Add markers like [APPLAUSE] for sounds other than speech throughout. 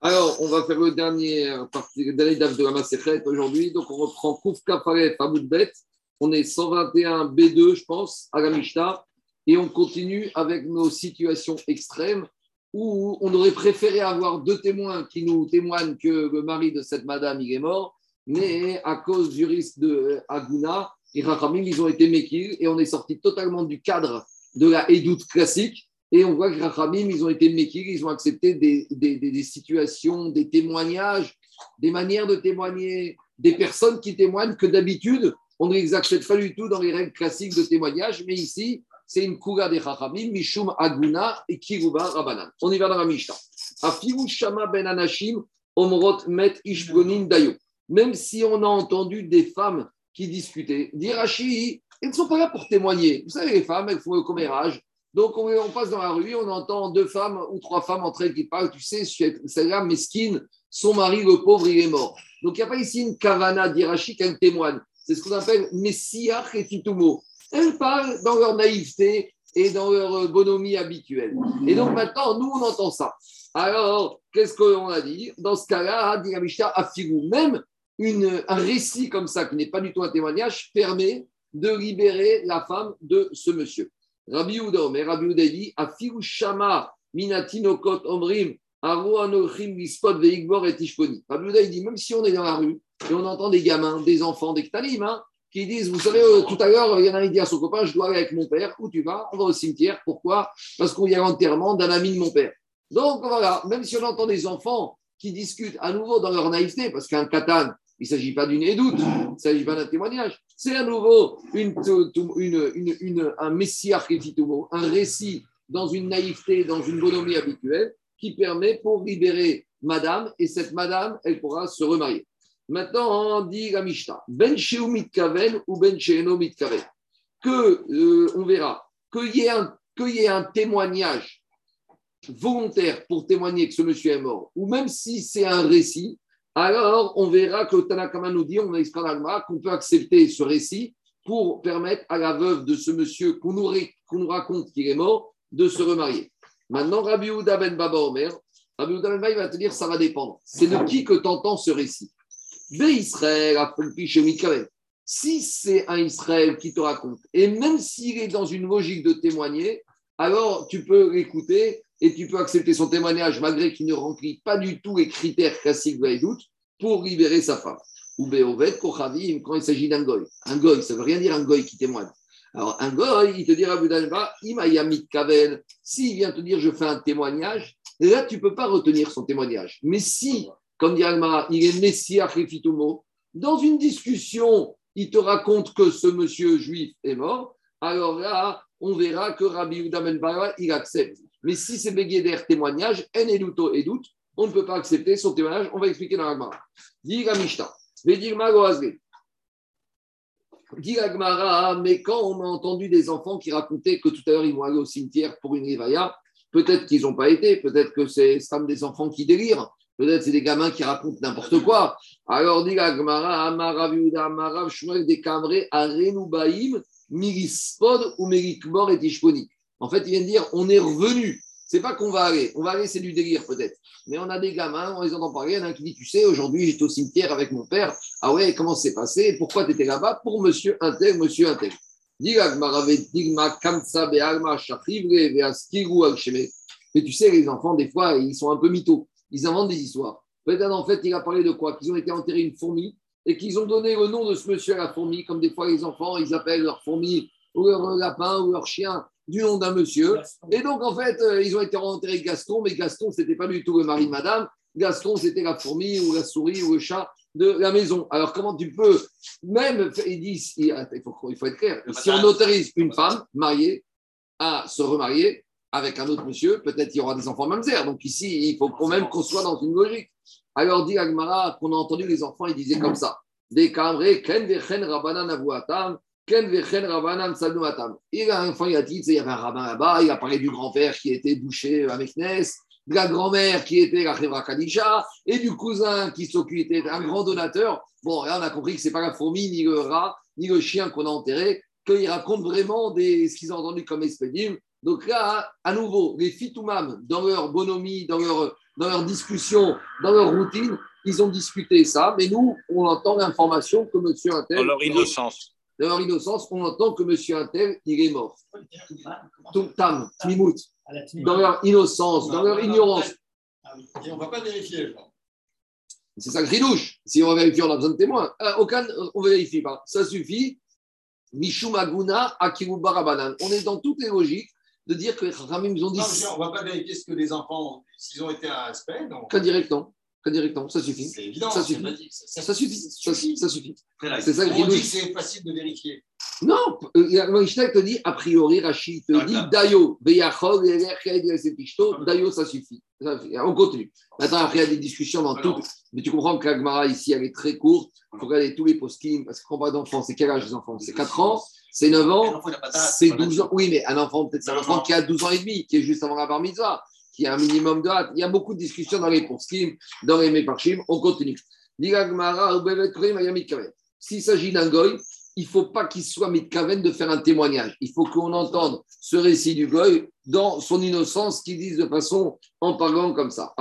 Alors, on va faire le dernier euh, partie, dernier de la Maserhet aujourd'hui. Donc, on reprend Kouf Kafaret Bet. On est 121 B2, je pense, à la Mishnah. Et on continue avec nos situations extrêmes où on aurait préféré avoir deux témoins qui nous témoignent que le mari de cette madame, il est mort. Mais à cause du risque de euh, Aguna, et Rachamim, ils ont été méquilles et on est sorti totalement du cadre de la édoute classique et on voit que Rachamim, ils ont été méquilles, ils ont accepté des, situations, des témoignages, des manières de témoigner, des personnes qui témoignent que d'habitude, on ne les accepte pas du tout dans les règles classiques de témoignage, mais ici, c'est une kura des Rachamim, Mishum Aguna et Kiruba Rabanan. On y va dans la Mishnah. Shama Ben Anashim, Omrot Met Ishbonin Dayo. Même si on a entendu des femmes qui discutaient, d'Irachi, elles ne sont pas là pour témoigner. Vous savez, les femmes, elles font le commérage, donc, on, passe dans la rue, on entend deux femmes ou trois femmes entre elles qui parlent. Tu sais, celle-là, mesquine, son mari, le pauvre, il est mort. Donc, il n'y a pas ici une kavana d'Irachi qu'elle témoigne. C'est ce qu'on appelle Messiah et Titumo. Elles parlent dans leur naïveté et dans leur bonhomie habituelle. Et donc, maintenant, nous, on entend ça. Alors, qu'est-ce qu'on a dit? Dans ce cas-là, Dinamishta affirme même un récit comme ça, qui n'est pas du tout un témoignage, permet de libérer la femme de ce monsieur. Rabbi Uda, mais Rabbi Uda dit Afiru Shama Minatinokot Omrim. Rabbi dit même si on est dans la rue et on entend des gamins, des enfants, des ktalim, hein, qui disent Vous savez, euh, tout à l'heure, il y en a un qui dit à son copain Je dois aller avec mon père. Où tu vas? On va au cimetière. Pourquoi? Parce qu'on y a l'enterrement d'un ami de mon père. Donc voilà, même si on entend des enfants qui discutent à nouveau dans leur naïveté, parce qu'un katan, il ne s'agit pas d'une édoute, il ne s'agit pas d'un témoignage. C'est à nouveau une, une, une, un messiah un récit dans une naïveté, dans une bonhomie habituelle, qui permet pour libérer madame, et cette madame, elle pourra se remarier. Maintenant, on dit la Mishnah, ben mitkaven ou ben mitkaven. Que, euh, on verra, qu'il y, y ait un témoignage volontaire pour témoigner que ce monsieur est mort, ou même si c'est un récit, alors on verra que Tanakama nous dit, on a qu'on peut accepter ce récit pour permettre à la veuve de ce monsieur qu'on nous, raconte qu'il est mort de se remarier. Maintenant, Rabbi Ouda ben Baba Omer, Rabbi Ouda ben Baba va te dire ça va dépendre. C'est de qui que tu entends ce récit Israël, si c'est un Israël qui te raconte, et même s'il est dans une logique de témoigner, alors tu peux l'écouter et tu peux accepter son témoignage malgré qu'il ne remplit pas du tout les critères classiques de doute pour libérer sa femme. Ou Beovet, Kochavim, quand il s'agit d'un goy. Un goy, ça ne veut rien dire un goy qui témoigne. Alors, un goy, il te dira, Imayamit Kavel, s'il vient te dire je fais un témoignage, là, tu ne peux pas retenir son témoignage. Mais si, comme dit Alma, il est Messia Refitumo, dans une discussion, il te raconte que ce monsieur juif est mort, alors là, on verra que Rabbi Udamen il accepte. Mais si c'est Béguéder témoignage, en on ne peut pas accepter son témoignage. On va expliquer dans la. Dit la mais quand on a entendu des enfants qui racontaient que tout à l'heure ils vont aller au cimetière pour une rivaya, peut-être qu'ils n'ont pas été, peut-être que c'est des enfants qui délirent, peut-être c'est des gamins qui racontent n'importe quoi. Alors dit la Gemara, Amaraviuda, Amarav, Shmuel, des Kamre, Arenubaim, Mirispod ou Merikbor et Tishponi. En fait, il vient de dire on est revenu. C'est pas qu'on va aller. On va aller, c'est du délire peut-être. Mais on a des gamins, on les entend parler. Il y en a un qui dit Tu sais, aujourd'hui, j'étais au cimetière avec mon père. Ah ouais, comment c'est passé? Pourquoi tu étais là-bas? Pour monsieur Intel, monsieur Intel. Mais tu sais, les enfants, des fois, ils sont un peu mythos. Ils inventent des histoires. Peut-être en fait, il a parlé de quoi? Qu'ils ont été enterrés une fourmi et qu'ils ont donné le nom de ce monsieur à la fourmi, comme des fois les enfants, ils appellent leur fourmi ou leur lapin ou leur chien du nom d'un monsieur. Et donc, en fait, euh, ils ont été rentrés Gaston, mais Gaston, ce n'était pas du tout le mari de madame. Gaston, c'était la fourmi ou la souris ou le chat de la maison. Alors, comment tu peux, même, ils disent, il faut, il faut être clair, si on autorise une femme mariée à se remarier avec un autre monsieur, peut-être qu'il y aura des enfants mamzer. Donc, ici, il faut quand même qu'on soit dans une logique. Alors, dit Agmara, qu'on a entendu les enfants, ils disaient comme ça. Des. Il a un enfant, il a dit, il y avait un rabbin là-bas, il a parlé du grand-père qui était bouché avec Ness, de la grand-mère qui était la Khevra Kadisha, et du cousin qui s'occupait, un grand donateur. Bon, là, on a compris que ce n'est pas la fourmi, ni le rat, ni le chien qu'on a enterré, qu'il raconte vraiment ce qu'ils ont entendu comme expédium, Donc là, à nouveau, les fitoumam, dans leur bonhomie, dans leur, dans leur discussion, dans leur routine, ils ont discuté ça, mais nous, on entend l'information que monsieur Intel. Dans leur innocence. Dans leur innocence, on entend que monsieur Intel, il est mort. Tam, Tmimout. Dans leur innocence, dans leur ignorance. Et on ne va pas vérifier. C'est ça le louche. Si on vérifie, on a besoin de témoins. Euh, aucun, on ne vérifie pas. Ça suffit. Mishumaguna Akiru Barabanan. On est dans toutes les logiques de dire que les Ramim ont dit. Non, on ne va pas vérifier ce que les enfants, s'ils ont été à aspect. Qu'indirectement directement, ça suffit. C'est évident, ça suffit. Ça, ça, suffit. Ça, suffit. C'est ça on dit que c'est facile de vérifier. Non, Mishnah te dit, a priori, Rachid te dit, Dayo, Beyachol, Dayo, ça suffit. On continue. Maintenant, après, il y a des discussions dans tout. Mais tu comprends que l'Agmara ici, elle est très courte. Il faut regarder tous les post-kim, parce qu'on parle d'enfants, c'est quel âge les enfants? C'est 4 ans? C'est 9 ans, c'est 12 ans? Oui, mais un enfant, peut-être c'est un enfant qui a 12 ans et demi, qui est juste avant la bar mitzvah qui a un minimum de hâte. Il y a beaucoup de discussions dans les poskim, dans les méparchim. On continue. S'il s'agit d'un goy, il ne faut pas qu'il soit mitkaven de faire un témoignage. Il faut qu'on entende ce récit du goy dans son innocence, qu'il dise de façon en parlant comme ça.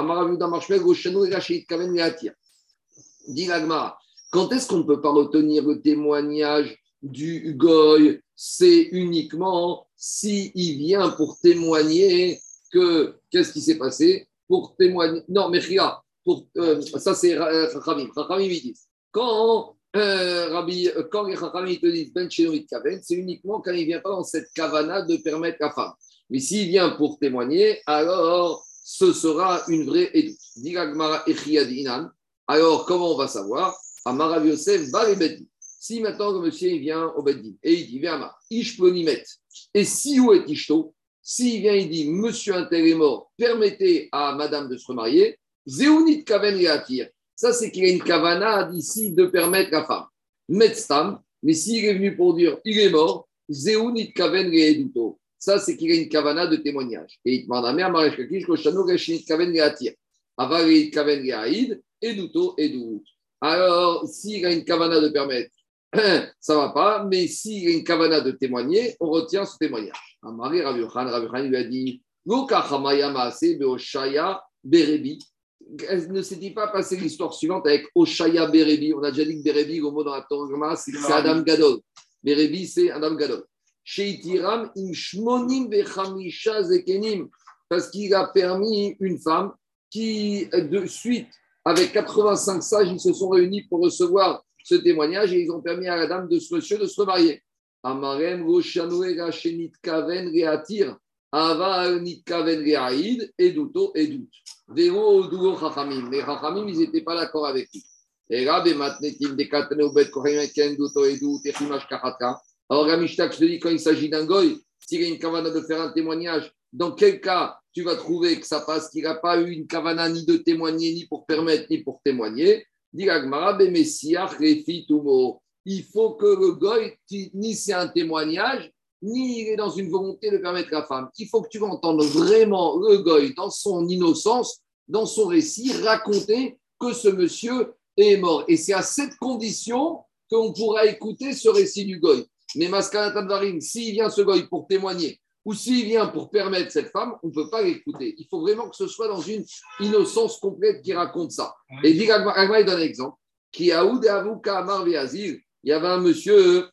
Quand est-ce qu'on ne peut pas retenir le témoignage du goy? C'est uniquement s'il vient pour témoigner que qu'est-ce qui s'est passé pour témoigner. Non, mais pour, euh, ça c'est Rachamim. Rachamim, ils disent quand, euh, Rabbi, quand les Rachamim te disent Ben Kaven, c'est uniquement quand il ne vient pas dans cette kavana de permettre la femme. Mais s'il vient pour témoigner, alors ce sera une vraie édoute. Alors, comment on va savoir? Amarav Yosef Si maintenant le monsieur vient au Beddin et il dit Verma, Ishplonimet, et si où est Ishto? S'il vient et dit Monsieur Intel est mort, permettez à madame de se remarier, Zéounit Kaven attire. Ça, c'est qu'il y a une kavana d'ici de permettre la femme. Metstam, mais s'il est venu pour dire il est mort, Zéounit Kaven Eduto. Ça, c'est qu'il y a une kavana de témoignage. Et il demande à mère, Maresh Kakish, Koshano Gashinit Kaven attire. Avarit Kaven Aïd, Eduto, Edut. Alors, s'il a une kavana de permettre, [CLEARS THROAT] ça va pas, mais s'il a une kavana de témoigner, on retient ce témoignage. Amari Rabbi Yochan, Rabbi Yochan lui a dit Berebi. Ne s'est-il pas passé l'histoire suivante avec Oshaya Berebi On a déjà dit que Berebi, au mot dans la Torah, c'est Adam Gadol. Berebi, c'est Adam Gadol. Sheitiram im bechamisha zekenim. Parce qu'il a permis une femme qui, de suite, avec 85 sages, ils se sont réunis pour recevoir ce témoignage et ils ont permis à la dame de ce monsieur de se remarier. Amarem Roshanue Rachenit Kaven Reatir, Ava Nit Kaven Reaïd, Eduto Edut. Vero Duo Chachamim. Les Chachamim, ils n'étaient pas d'accord avec lui. Et là, Bematnetim, Dekatane Obet Kohemen Duto Edut, Echimash Kachaka. Alors, la Mishnah, je te dis, quand il s'agit d'un goy, s'il a une kavana de faire un témoignage, dans quel cas tu vas trouver que ça passe, qu'il n'a pas eu une kavana ni de témoigner, ni pour permettre, ni pour témoigner? Dit Agmara, Bemessiach, Refi, Tumo il faut que le goy, ni c'est un témoignage, ni il est dans une volonté de permettre à la femme. Il faut que tu entendes vraiment le goy dans son innocence, dans son récit, raconter que ce monsieur est mort. Et c'est à cette condition qu'on pourra écouter ce récit du goy. Mais Maskanatan s'il vient ce goy pour témoigner, ou s'il vient pour permettre cette femme, on ne peut pas l'écouter. Il faut vraiment que ce soit dans une innocence complète qui raconte ça. Et dit donne un exemple. Qui a Avuka Amar il y avait un monsieur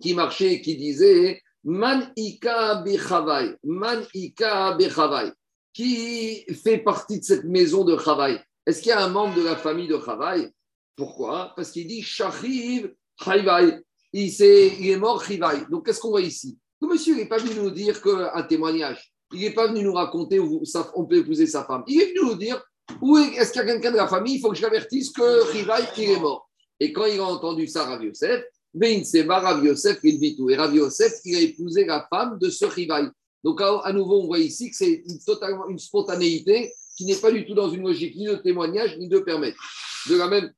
qui marchait et qui disait Man Ika Bechavai, Man Bechavai, qui fait partie de cette maison de Chavaï. Est-ce qu'il y a un membre de la famille de Chavaï Pourquoi? Parce qu'il dit Shachiv Chavaï. Il, il est mort Chavaï. Donc qu'est-ce qu'on voit ici? Le monsieur n'est pas venu nous dire qu'un témoignage. Il n'est pas venu nous raconter où on peut épouser sa femme. Il est venu nous dire où est-ce qu'il y a quelqu'un de la famille? Il faut que je l'avertisse que Chavaï, est mort. Et quand il a entendu ça, Rav Yosef, Rav Yosef, il vit tout. Et Rav Yosef, il a épousé la femme de ce rival. Donc, à, nouveau, on voit ici que c'est totalement une spontanéité qui n'est pas du tout dans une logique ni de témoignage, ni de permettre. De la même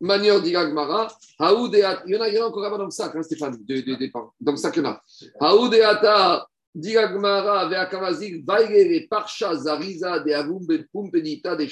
manière, dit Agmara, il y en a, encore là-bas dans le sac, hein, Stéphane, de, de, de, dans le sac, il y en a. Dit Agmara, Veakamazik, Parcha, Zariza, de Pumpenita, de.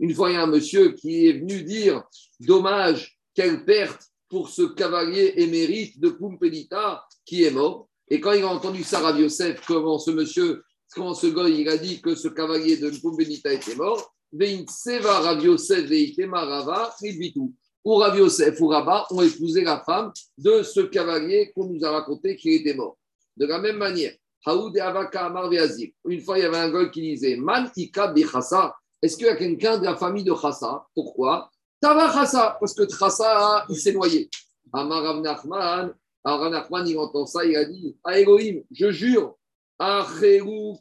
Une fois, il y a un monsieur qui est venu dire dommage quelle perte pour ce cavalier émérite de Pumpelita qui est mort. Et quand il a entendu ça, Rav Yosef, comment ce monsieur, comment ce gars, il a dit que ce cavalier de Benita était mort, Vein Seva Rav Yosef Veitema Rava, tout. Ou Rav Yosef ou Rabat ont épousé la femme de ce cavalier qu'on nous a raconté qu'il était mort. De la même manière, Haoud Avaka Amar Une fois, il y avait un gars qui disait Man Ika. Est-ce qu'il y a quelqu'un de la famille de Chassa? Pourquoi? Tava parce que Chassa, il s'est noyé. Amar Rav Nachman, Rav Nachman, il entend ça, il a dit À Elohim, je jure,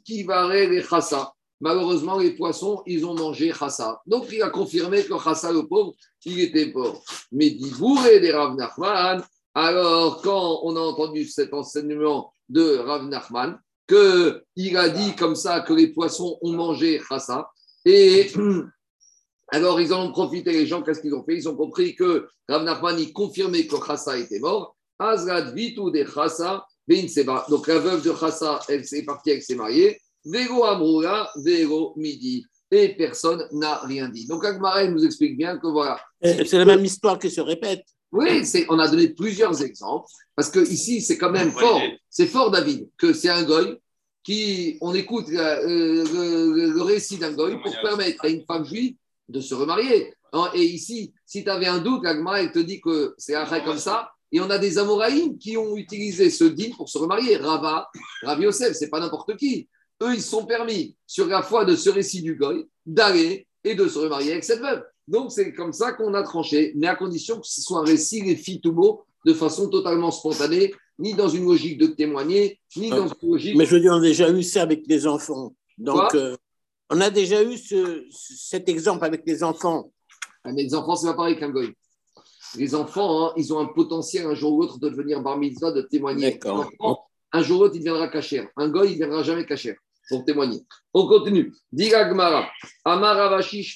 Kivare Chassa. Malheureusement, les poissons, ils ont mangé Chassa. Donc, il a confirmé que Chassa, le pauvre, il était mort. Mais dit des Rav Nachman, alors quand on a entendu cet enseignement de Rav Nachman, qu'il a dit comme ça que les poissons ont mangé Chassa, et [CLEARS THROAT] alors ils en ont profité, les gens, qu'est-ce qu'ils ont fait? Ils ont compris que Rav Nachman, il confirmait que Chassa était mort. Azrad vitu de Chassa, donc la veuve de Chassa, elle s'est partie avec ses mariés. Vélo Amroula, Vélo Midi. Et personne n'a rien dit. Donc Agmara nous explique bien que voilà. C'est la même histoire qui se répète. Oui, on a donné plusieurs exemples, parce que ici, c'est quand même fort. C'est fort, David, que c'est un goy qui, on écoute euh, le, récit d'un goy pour permettre à une femme juive de se remarier. Hein, et ici, si tu avais un doute, Agmara, elle te dit que c'est un comme ça. Et on a des Amoraïm qui ont utilisé ce din pour se remarier. Rava, Rav Yosef, c'est pas n'importe qui eux, ils sont permis, sur la foi de ce récit du Goy, d'aller et de se remarier avec cette veuve. Donc, c'est comme ça qu'on a tranché, mais à condition que ce soit un récit les filles tout beau, de façon totalement spontanée, ni dans une logique de témoigner, ni dans une logique. Mais je veux dire, on a déjà eu ça avec les enfants. Donc, euh, on a déjà eu cet exemple avec les enfants. Ah, mais les enfants, c'est pas pareil qu'un goy. Les enfants, hein, ils ont un potentiel un jour ou l'autre de devenir bar mitzvah, de témoigner. Un jour ou l'autre, il deviendra cachère. Un goy, il ne viendra jamais cachère pour témoigner. On continue. Diga Amaravashi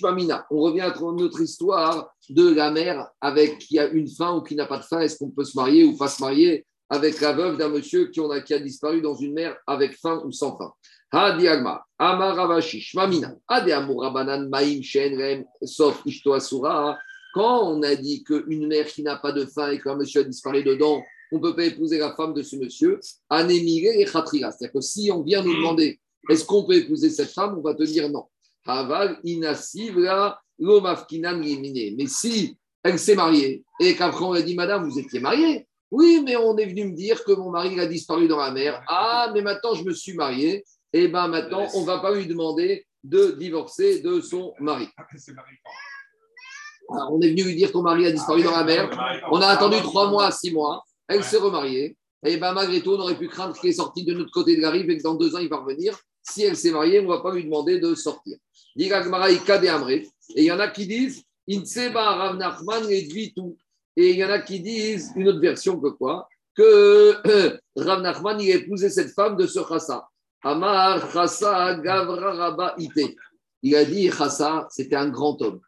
On revient à notre histoire de la mère avec qui a une fin ou qui n'a pas de fin. Est-ce qu'on peut se marier ou pas se marier avec la veuve d'un monsieur qui, a, qui a disparu dans une mer avec fin ou sans fin Ha diagma. Ade Amurabanan Maim Shenrem sauf Ishto Asura. Quand on a dit qu'une mère qui n'a pas de fin et qu'un monsieur a disparu dedans, on ne peut pas épouser la femme de ce monsieur, et. C'est-à-dire que si on vient nous demander est-ce qu'on peut épouser cette femme On va te dire non. Haval inasivra lomafkinan Mais si elle s'est mariée et qu'après on a dit Madame, vous étiez mariée Oui, mais on est venu me dire que mon mari a disparu dans la mer. Ah, mais maintenant je me suis mariée. Et eh bien maintenant, on ne va pas lui demander de divorcer de son mari. on est venu lui dire que ton mari a disparu dans la mer. On a attendu trois mois, six mois. Elle s'est remariée. Et bien malgré tout, on aurait pu craindre qu'il est sorti de notre côté de la rive et que dans deux ans, il va revenir si elle s'est mariée, on ne va pas lui demander de sortir. Et il y en a qui disent Rav Nachman et Et il y en a qui disent une autre version que quoi? Que Rav Nachman il a épousé cette femme de ce Chassa. Amar Chassa Gavra Rabba Ite. Il a dit Chassa, c'était un grand homme.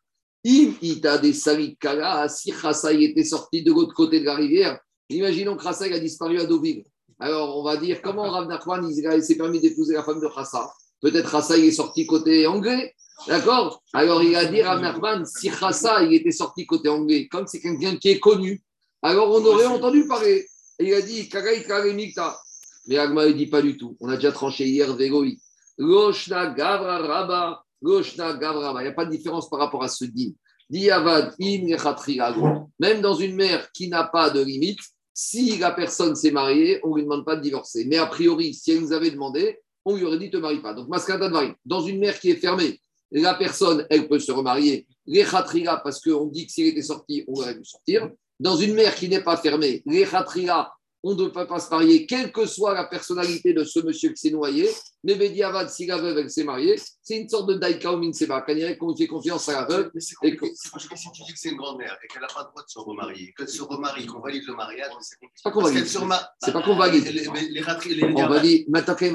Im Ita des Salikala, si Chassa était sorti de l'autre côté de la rivière, imaginons que Chassa a disparu à Deauville. Alors, on va dire comment Rav Nachman s'est permis d'épouser la femme de Chassa? Peut-être Chassa, il est sorti côté anglais. D'accord? Alors, il a dit Rav Nachman, si Chassa, il était sorti côté anglais, comme c'est quelqu'un qui est connu, alors on aurait entendu parler. Et il a dit Kagai Mikta. Mais Agma, il dit pas du tout. On a déjà tranché hier Vegoi. Goshna Gavra Rabba. Il n'y a pas de différence par rapport à ce dit. Diavad in Même dans une mer qui n'a pas de limite, si la personne s'est mariée, on ne lui demande pas de divorcer. Mais a priori, si elle nous avait demandé, on lui aurait dit ne te marie pas. Donc, Maskata. Dans une mère qui est fermée, la personne, elle peut se remarier. Les parce qu'on dit que s'il était sorti, on aurait dû sortir. Dans une mère qui n'est pas fermée, les on ne peut pas se marier, quelle que soit la personnalité de ce monsieur qui s'est noyé. Mais Bediavad, si la veuve, elle s'est mariée, c'est une sorte de daika ou minseba. Quand il fait confiance à la veuve. Mais c'est compliqué. Parce que si tu dis que c'est une grand-mère et qu'elle n'a pas le droit de se remarier, qu'elle se remarie, qu'on valide le mariage, c'est compliqué. C'est pas qu'on valide. C'est pas qu'on valide. On valide. Maintenant, quand il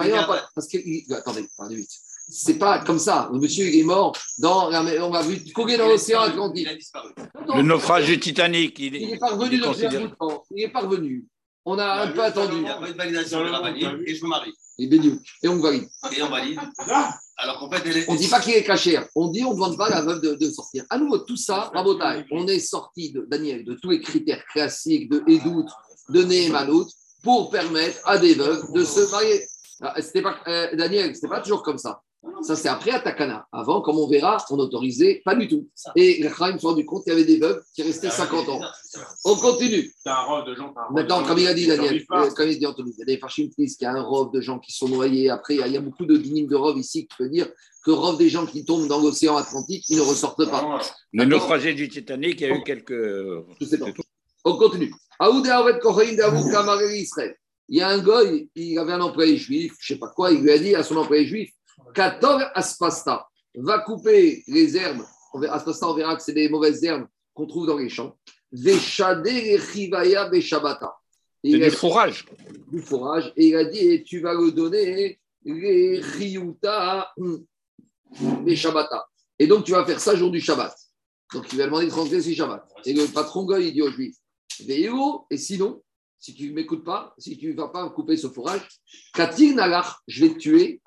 parce que. Attendez, attendez vite. C'est pas comme ça. Le monsieur, il est mort dans la, on va vu courir dans l'océan Atlantique. Il a disparu. Le naufrage du Titanic. Il est, il est parvenu dans temps. Il est parvenu. On a un peu attendu. Il n'y a pas de validation de la et je me marie. Et on valide. Et on valide. Alors qu'en fait, On ne dit pas qu'il est caché. On dit on ne demande pas à la veuve de, sortir. À nouveau, tout ça, Rabotai, on est sorti, de, Daniel, de tous les critères classiques de Edout, de Nehemanout. pour permettre à des veuves de se marier. Ah, C'était pas, euh, Daniel, c'était pas toujours comme ça. Ça, c'est après à Takana. Avant, comme on verra, on n'autorisait pas du tout. Et les Khaïm se sont rendu compte qu'il y avait des veuves qui restaient 50 ans. On continue. Un rôle de gens. un Maintenant, comme il a dit Daniel, euh, comme il dit Anthony, il y a des Fashim qui a un rov de gens qui sont noyés. Après, il y a- beaucoup de dynimes de rov ici qui peut dire que rov des gens qui tombent dans l'océan Atlantique, ils ne ressortent pas. Le naufragé du Titanic, il y a eu quelques. Je sais pas. On continue. Il y a un goy, il avait un employé juif, je sais pas quoi, il lui a dit à son employé juif Katov Aspasta, va couper les herbes. Aspasta, on verra que c'est des mauvaises herbes qu'on trouve dans les champs. Chivaya Beshabata. Et C'est il a du fourrage. du fourrage et il a dit et tu vas le donner les Riyuta les Shabbata. Et donc tu vas faire ça jour du Shabbat. Donc il va demander de transgresser Shabbat. Et le patron Goy, il dit aux Juifs et sinon, si tu ne m'écoutes pas, si tu ne vas pas couper ce fourrage, je vais te tuer.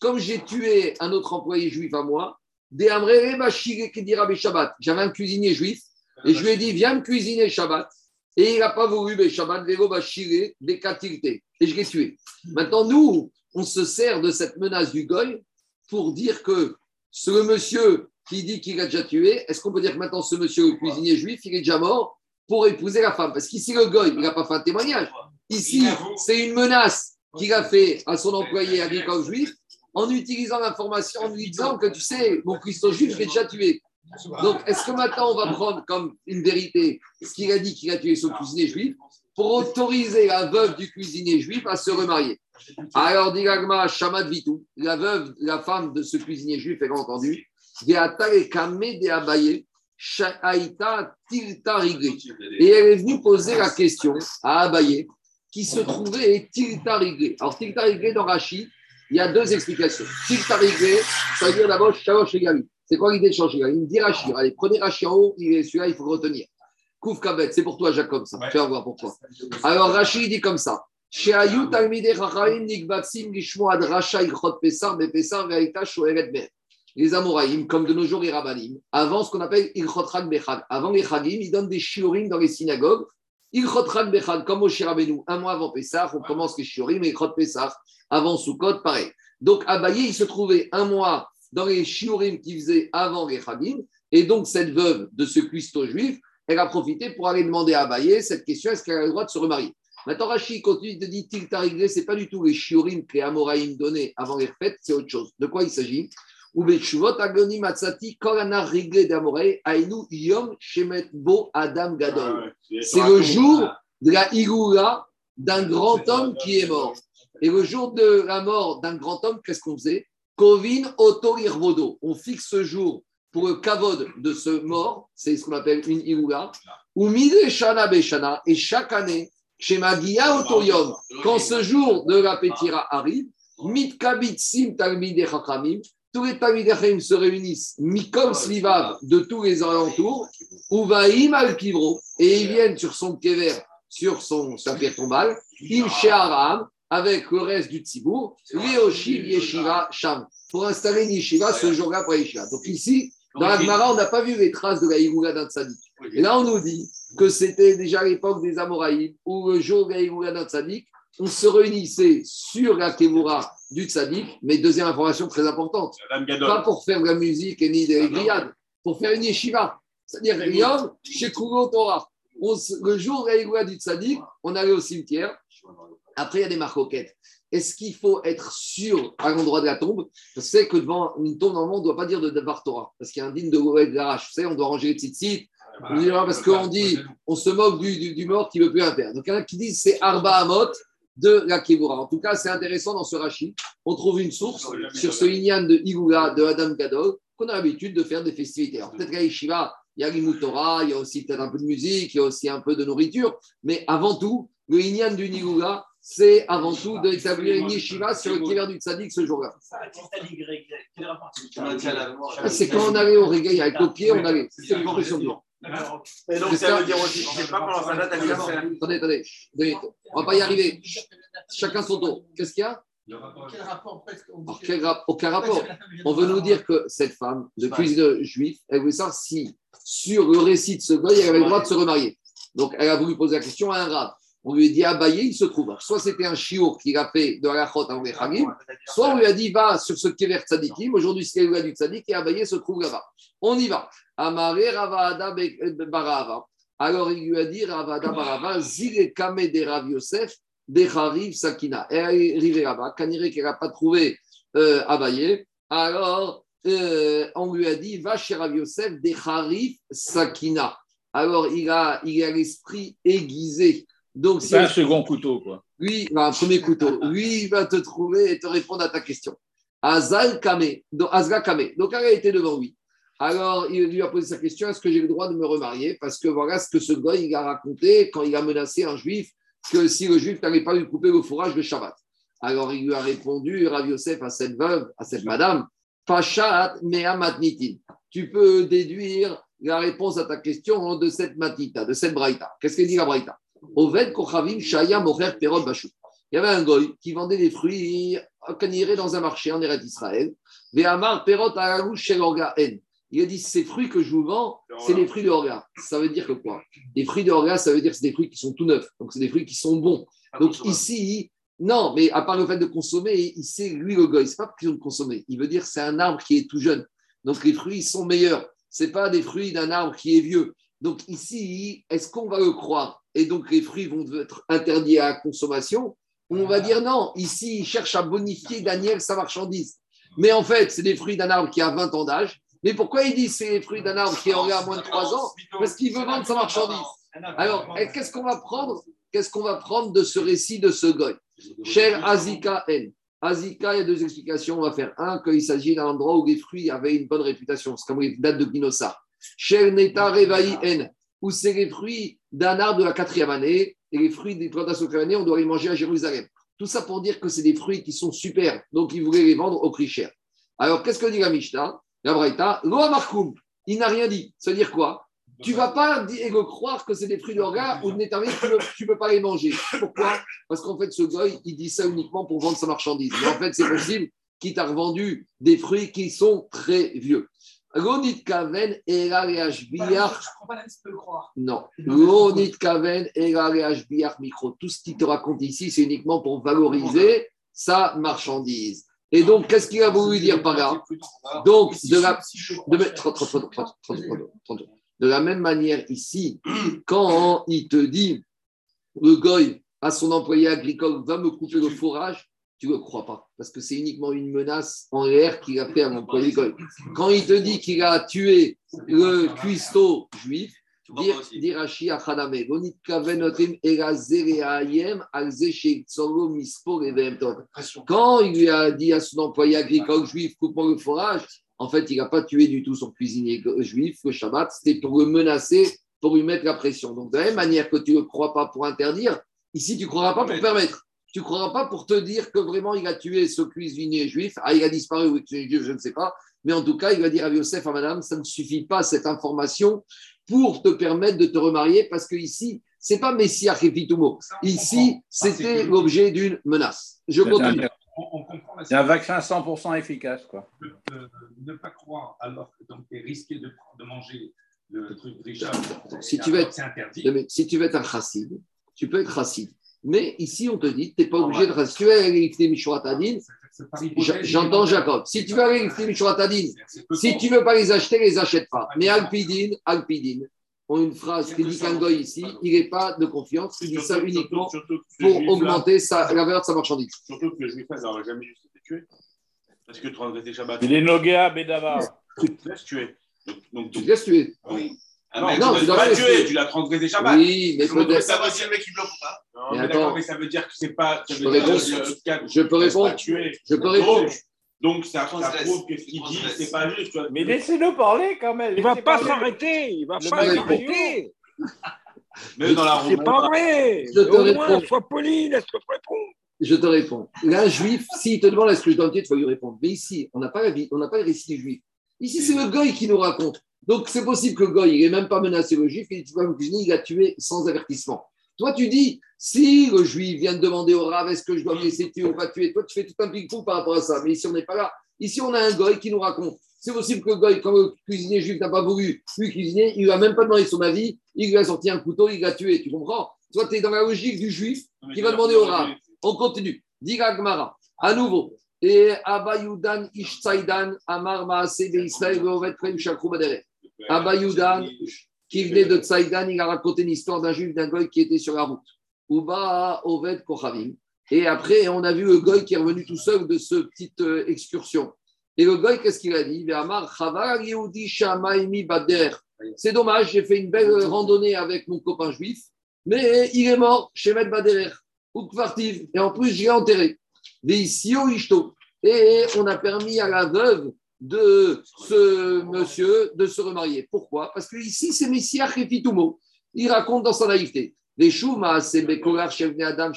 comme j'ai tué un autre employé juif à moi. J'avais un cuisinier juif et je lui ai dit, viens me cuisiner Shabbat. Et il n'a pas voulu mais Shabbat, Bekatirte. Et je l'ai tué. Maintenant, nous, on se sert de cette menace du goy pour dire que ce monsieur qui dit qu'il a déjà tué, est-ce qu'on peut dire que maintenant ce monsieur, le cuisinier juif, il est déjà mort? Pour épouser la femme Parce qu'ici, le goy, il n'a pas fait un témoignage. Ici, c'est une menace qu'il a fait à son employé agricole juif en utilisant l'information, en lui disant que tu sais, mon Christo juif, je l'ai déjà tué. Donc, est-ce que maintenant on va prendre comme une vérité ce qu'il a dit qu'il a tué son cuisinier juif pour autoriser la veuve du cuisinier juif à se remarier? Alors, dit l'agma, Shamad Vitou, la veuve, la femme de ce cuisinier juif, elle a entendu, de Abaye, Shaita Tilta. Et elle est venue poser la question à Abaye, qui se trouvait Tilta Rigré. Alors, Tilta Rigré dans Rashi, il y a deux explications. Tilta Rigré, ça veut dire d'abord Shalosh Egali. C'est quoi l'idée de Shalosh Egali Il me dit Rashi. Allez, prenez Rashi en haut, il est- celui-là, il faut le retenir. Kouf Kabet, c'est pour toi, Jacob, ça. Tu vas voir pourquoi. Alors, Rashi, dit comme ça. Talmidei Chachamim Nikbatsim Lishmo Ad Rasha Ilchot Pesar Bepesar Ve'aita Shoeret. Les Amoraïm, comme de nos jours les Rabbanim, avant ce qu'on appelle Ilchot Chag Bechag, avant les Chagim, ils donnent des shiurim dans les synagogues. Ilchot Chag Bechag, comme au Shirabenu, un mois avant Pessah, on commence les shiurim, et Ilchot Pessah, avant Sukkot, pareil. Donc, Abaye, il se trouvait un mois dans les shiurim qu'il faisait avant les Chagim, et donc cette veuve de ce cuistot juif, elle a profité pour aller demander à Abaye cette question est-ce qu'elle a le droit de se remarier? Maintenant, Rachid continue de dire Tilta Rigré, ce n'est pas du tout les shiurim que les Amoraïm donnaient avant les fêtes, c'est autre chose. De quoi il s'agit? Adam Gadol. C'est le jour de la Igoula d'un grand homme qui est mort. Et le jour de la mort d'un grand homme, qu'est-ce qu'on faisait? Kovin Oto Irvodo. On fixe ce jour pour le kavod de ce mort, c'est ce qu'on appelle une Igoula. Ou Shana Beshana. Et chaque année, chez Magia Otorium, quand ce jour de la Pétira arrive, Mitkabitsim Talmide Chachamim, tous les Talmide Chachamim se réunissent, Mikom Slivav, de tous les alentours, Uvaim al Kivro, et ils viennent sur son kever, sur son, sa pierre tombale, Im Sheharam, avec le reste du Tzibour, Leoshiv Yeshiva Sham, pour installer une yeshiva ce jour-là pour la yeshiva. Donc ici, dans la Gemara, on n'a pas vu les traces de la Igoula d'un. Et là, on nous dit que c'était déjà à l'époque des Amoraïm, où le jour de la Igoula d'un tzaddik, on se réunissait sur la Kevura du tzaddik, mais deuxième information très importante, pas pour faire de la musique et ni des grillades, pour faire une yeshiva. C'est-à-dire, Yom, chez Kougo Torah. On le jour de la du tzaddik, on allait au cimetière. Après, il y a des marcoquettes. Est-ce qu'il faut être sûr à l'endroit de la tombe? Je sais que devant une tombe, normalement, on ne doit pas dire de Davar Torah, parce qu'il y a un digne de Goël Garache. Vous savez, on doit ranger les tzitzit. On dit, ah, parce qu'on dit, on se moque du, du- du mort qui ne veut plus un père. Donc, il y en a qui disent c'est Arba Amot de la Kivura. En tout cas, c'est intéressant dans ce rachis. On trouve une source sur ce Inyan de Igula, de Adam Gadol, qu'on a l'habitude de faire des festivités. Alors, peut-être qu'à Yeshiva, il y a l'Imut Torah, il y a aussi peut-être un peu de musique, il y a aussi un peu de nourriture. Mais avant tout, le Inyan du Igula, c'est avant tout d'établir une yeshiva sur le kiver du tzaddik ce jour-là. Ah, C'est quand on allait au réveil avec le pied, on allait. C'est une expression dure. Et donc, ça veut dire aussi, je ne sais pas comment ça date anniversaire. Attendez, attendez. Attendez, On va pas y arriver. Chacun son tour. Qu'est-ce qu'il y a Quel rapport presque on Alors, dit- quel rap- Aucun rapport. [LAUGHS] On veut nous dire que cette femme de cuisine juif, elle voulait savoir si, sur le récit de ce gars, elle avait le droit de se remarier. Donc, elle a voulu poser la question à un rab. On lui a dit Abaye, il se trouve. Soit c'était un chiour qu'il a fait de la avant les soit on lui a dit va sur ce kever tzadikim. Aujourd'hui, c'est le du tzadik et Abaye se trouve là-bas. On y va. Amaré Ravada Barava. Alors il lui a dit Ravada Barava, Zile Kame de Rav Yosef, de Sakina. Elle est arrivée là-bas. Kanire n'a pas trouvé euh, Abaye. Alors euh, on lui a dit va chez Rav Yosef, de Sakina. Alors il a il a l'esprit aiguisé. Donc, C'est un second couteau, quoi. lui, un premier couteau, lui, il va te trouver et te répondre à ta question. Azal Kame, donc Azra Kame. Donc, elle a été devant lui. Alors, il lui a posé sa question est-ce que j'ai le droit de me remarier? Parce que voilà ce que ce gars, il a raconté quand il a menacé un juif que si le juif n'allait pas lui couper le fourrage le Shabbat. Alors, il lui a répondu, Rav Yosef, à cette veuve, à cette madame Pachat mea matnitin. Tu peux déduire la réponse à ta question de cette matita, de cette braïta. Qu'est-ce qu'elle dit la braïta? Oved Kochavim Shaya Mocher Perot. Il y avait un goy qui vendait des fruits canirés dans un marché en Eretz Israël. Ve'amar Perot En. Il a dit ces fruits que je vous vends, c'est les fruits de Orga. Ça veut dire que quoi? Les fruits de Orga, ça veut dire que c'est des fruits qui sont tout neufs. Donc c'est des fruits qui sont bons. Donc ici, non, mais à part le fait de consommer, il sait, lui, le goy, c'est pas qu'ils ont consommer. Il veut dire que c'est un arbre qui est tout jeune. Donc les fruits sont meilleurs. C'est pas des fruits d'un arbre qui est vieux. Donc ici, est-ce qu'on va le croire? Et donc les fruits vont être interdits à la consommation? On va dire non. Ici, il cherche à bonifier Daniel sa marchandise. Mais en fait, c'est des fruits d'un arbre qui a 20 ans d'âge. Mais pourquoi il dit c'est les fruits d'un arbre qui aurait à moins de 3 ans? Parce qu'il veut vendre sa marchandise. Alors, qu'est-ce qu'on va prendre? Qu'est-ce qu'on va prendre de ce récit de ce goy? Cher Azika N. Azika, il y a deux explications. On va faire un, qu'il s'agit d'un endroit où les fruits avaient une bonne réputation. C'est comme les dates de Guinosa. Cher Neta Revaï N. Où c'est les fruits d'un arbre de la quatrième année. Et les fruits des plantations de la quatrième année, on doit les manger à Jérusalem. Tout ça pour dire que c'est des fruits qui sont super. Donc, ils voulaient les vendre au prix cher. Alors, qu'est-ce que dit la Mishnah? La Braïta, Loa Markoum. Il n'a rien dit. Ça veut dire quoi? Tu ne vas pas dire, croire que c'est des fruits de regard ou de Nétarvé, tu ne peux pas les manger. Pourquoi? Parce qu'en fait, ce goy, il dit ça uniquement pour vendre sa marchandise. Mais en fait, c'est possible qu'il t'a revendu des fruits qui sont très vieux. Ronit Kaven et croire. Non. Kaven et micro. Tout ce qu'il te raconte ici, c'est uniquement pour valoriser sa marchandise. Et donc, qu'est-ce qu'il a voulu dire par là Donc, de la. De, de la même manière, ici, [CLEARS THROAT] quand il te dit, le goy à son employé agricole va me couper le fourrage, tu ne le crois pas, parce que c'est uniquement une menace en l'air qu'il a fait à l'employé agricole. Quand il te dit qu'il a tué le cuistot juif, quand il lui a dit à son employé agricole juif, coupe-moi le fourrage, en fait, il n'a pas tué du tout son cuisinier juif le Shabbat, c'était pour le menacer, pour lui mettre la pression. Donc, de la même manière que tu ne crois pas pour interdire, ici, tu ne croiras pas pour permettre. Tu ne croiras pas pour te dire que vraiment il a tué ce cuisinier juif. Ah, il a disparu, oui, je ne sais pas. Mais en tout cas, il va dire à Yosef, à madame, ça ne suffit pas cette information pour te permettre de te remarier parce que ici, c'est pas Messia Refitumo. Ici, c'était l'objet d'une menace. Je continue. C'est un vaccin 100% efficace. Quoi. ne pas croire alors que tu es risqué de, de, manger le truc Richard. Si tu, veux être, si tu veux être un chassid, tu peux être chassid. Mais ici, on te dit, tu n'es pas obligé de rester. Si tu veux aller Mishratadin, j'entends Jacob. Si tu veux aller Mishratadin, si tu ne veux pas les acheter, les achète pas. Mais Alpidine, Alpidine, ont une phrase qui dit qu'un goy ici, il n'est pas de confiance, il dit ça uniquement pour augmenter sa, la valeur de sa marchandise. Surtout que le juif n'aurait jamais juste été tué. Parce que transgresser Shabbat. Il est Nogéa Bedava. Tu te laisses tuer. Donc, tu te laisses tuer. Oui. Ah non, non, tu ne l'as pas tué, tu l'as transgressé Shabbat. Oui, mais peut-être. Ça veut dire le mec qui bloque ou pas Non, mais, mais d'accord, mais ça veut dire que c'est pas. Je peux répondre. Je peux répondre. Je peux répondre. Donc, ça, ça prouve que ce qu'il dit, c'est pas juste. Tu vois. Mais laissez-le parler quand même. Il va pas s'arrêter. Il va pas s'arrêter. Mais dans la C'est pas vrai. Je te Au réponds. moins, sois poli, laisse-le répondre. Je te réponds. Là, un juif, s'il te demande est-ce que je dois tu vas lui répondre. Mais ici, on n'a pas, la vie- on n'a pas le récit du juif. Ici, c'est le goy qui nous raconte. Donc, c'est possible que le goy, il n'ait même pas menacé le juif, il dit, tu vas me cuisiner, il a tué sans avertissement. Toi, tu dis, si le juif vient de demander au rave, est-ce que je dois me laisser tuer ou pas tuer? Toi, tu fais tout un ping-pong par rapport à ça. Mais ici, on n'est pas là. Ici, on a un goy qui nous raconte. C'est possible que le goy, quand le cuisinier juif n'a pas voulu lui cuisiner, il lui a même pas demandé son avis, il lui a sorti un couteau, il l'a tué. Tu comprends? Toi, tu es dans la logique du juif qui va demander au rab. On continue. Diga Gmara. À nouveau. Et Abayudan Ishtzaidan Amar Maase Israël Veovet Prem Shakrou Badere. Abayudan, qui venait de Tsaïdan, il a raconté une histoire d'un juif, d'un goy qui était sur la route. Uba Oved Kochavim. Et après, on a vu le goy qui est revenu tout seul de cette petite euh, excursion. Et le goy, qu'est-ce qu'il a dit? C'est dommage, j'ai fait une belle randonnée avec mon copain juif, mais il est mort chez Med Baderer, ou et en plus, j'ai enterré. Veisio Ishto. Et on a permis à la veuve de ce monsieur de se remarier. Pourquoi? Parce que ici, c'est Messia Khefitumo. Il raconte dans sa naïveté. Les c'est Adam.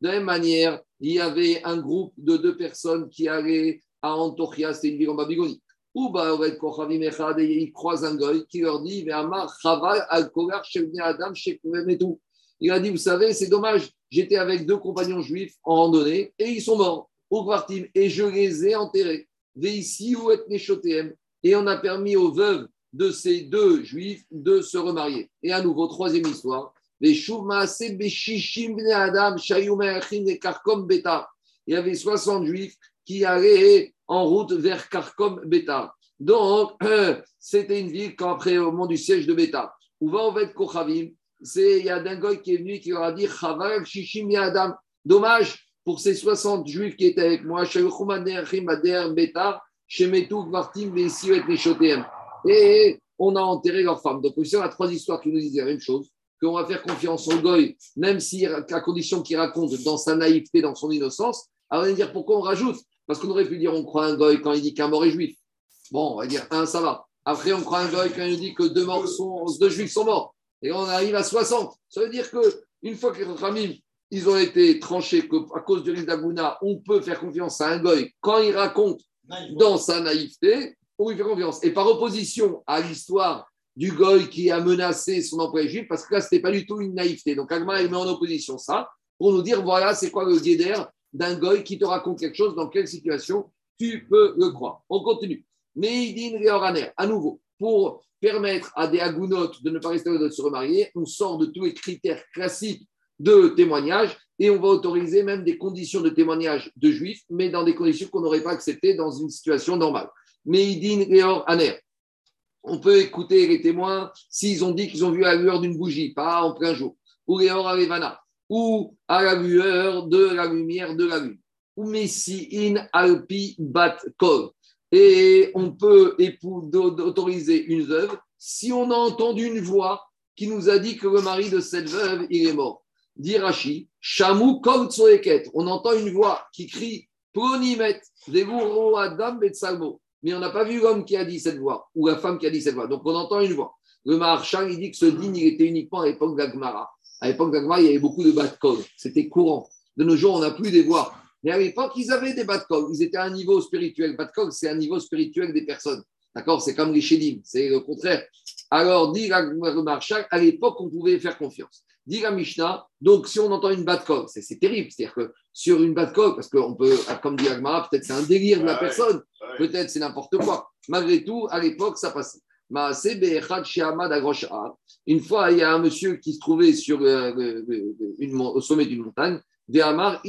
De la même manière, il y avait un groupe de deux personnes qui allaient à Antochia, c'était une ville en Babylonie. Ou ils croisent un goy qui leur dit. Il a dit, vous savez, c'est dommage, j'étais avec deux compagnons juifs en randonnée et ils sont morts et je les ai enterrés. ici ou et Et on a permis aux veuves de ces deux juifs de se remarier. Et à nouveau, troisième histoire. Il y avait 60 juifs qui allaient en route vers Karkom Beta. Donc, [CLEARS THROAT] c'était une ville quand après au moment du siège de Beta. Où va on être Kochavim? C'est il y a d'un goy qui est venu qui leur a dit Adam. Dommage pour ces 60 juifs qui étaient avec moi. Et on a enterré leurs femmes. Donc, ici, on a trois histoires qui nous disent la même chose qu'on va faire confiance au goy, même si la condition qu'il raconte dans sa naïveté, dans son innocence. Alors, on va dire pourquoi on rajoute? Parce qu'on aurait pu dire on croit un goy quand il dit qu'un mort est juif. Bon, on va dire un, ça va. Après, on croit un goy quand il dit que deux, morts sont, deux juifs sont morts et on arrive à 60. Ça veut dire qu'une fois que les Ramim, ils ont été tranchés à cause du risque d'Aguna, on peut faire confiance à un goy quand il raconte dans sa naïveté, on lui fait confiance. Et par opposition à l'histoire du goy qui a menacé son employé juif, parce que là, ce n'était pas du tout une naïveté. Donc Agma, il met en opposition ça pour nous dire voilà, c'est quoi le guéder d'un goy qui te raconte quelque chose, dans quelle situation tu peux le croire. On continue. Meidin Réoraner, à nouveau, pour permettre à des agounotes de ne pas rester de se remarier, on sort de tous les critères classiques de témoignage et on va autoriser même des conditions de témoignage de juifs, mais dans des conditions qu'on n'aurait pas acceptées dans une situation normale. Meidin Réor Aner. On peut écouter les témoins s'ils ont dit qu'ils ont vu à la lueur d'une bougie, pas en plein jour, ou Réor Arevana, ou à la lueur de la lumière de la lune, ou Messi in Alpi Bat Kol et on peut autoriser une veuve si on a entendu une voix qui nous a dit que le mari de cette veuve, il est mort. Dirachi, Shamu Tsoeket. On entend une voix qui crie Pronimet, Adam Betsalmo. Mais on n'a pas vu l'homme qui a dit cette voix, ou la femme qui a dit cette voix. Donc on entend une voix. Le marchand, il dit que ce digne, il était uniquement à l'époque d'Agmara. À l'époque d'Agmara, il y avait beaucoup de bas C'était courant. De nos jours, on n'a plus des voix. Mais à l'époque, ils avaient des batkog. Ils étaient à un niveau spirituel. Batkog, c'est un niveau spirituel des personnes. D'accord? C'est comme les chédim. C'est le contraire. Alors, dit le marchal, à l'époque, on pouvait faire confiance. Dit la Mishnah, donc si on entend une batkog, c'est terrible. C'est-à-dire que sur une batkog, parce qu'on peut, comme dit Agmara, peut-être c'est un délire de la personne, peut-être c'est n'importe quoi. Malgré tout, à l'époque, ça passait. Une fois, il y a un monsieur qui se trouvait sur, euh, au sommet d'une montagne ben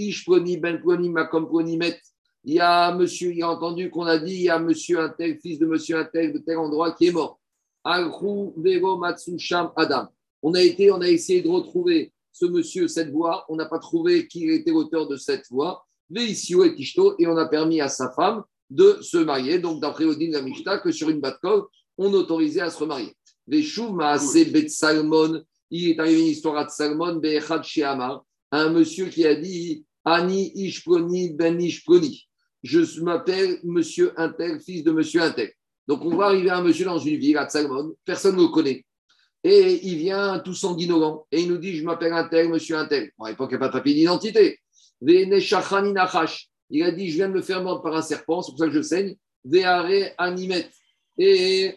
il y a monsieur, il a entendu qu'on a dit, il y a monsieur un tel, fils de monsieur un tel, de tel endroit qui est mort. Adam. On a été, on a essayé de retrouver ce monsieur, cette voix. On n'a pas trouvé qui était l'auteur de cette voix. Et on a permis à sa femme de se marier. Donc, d'après Odin la Mishta, que sur une batkov, on autorisait à se remarier. Salmon, il est arrivé une histoire à Salmon, Be'echad Sheamar un monsieur qui a dit Ani Ishproni Ben Ishproni. Je m'appelle monsieur Intel, fils de monsieur Intel. Donc on va arriver à un monsieur dans une ville, à Tsalmon, personne ne le connaît. Et il vient tout sanguinolent et il nous dit Je m'appelle Intel, monsieur Intel. Bon, à l'époque, il n'y a pas de papier d'identité. Il a dit Je viens de me faire mordre par un serpent, c'est pour ça que je saigne. Veare animet. Et,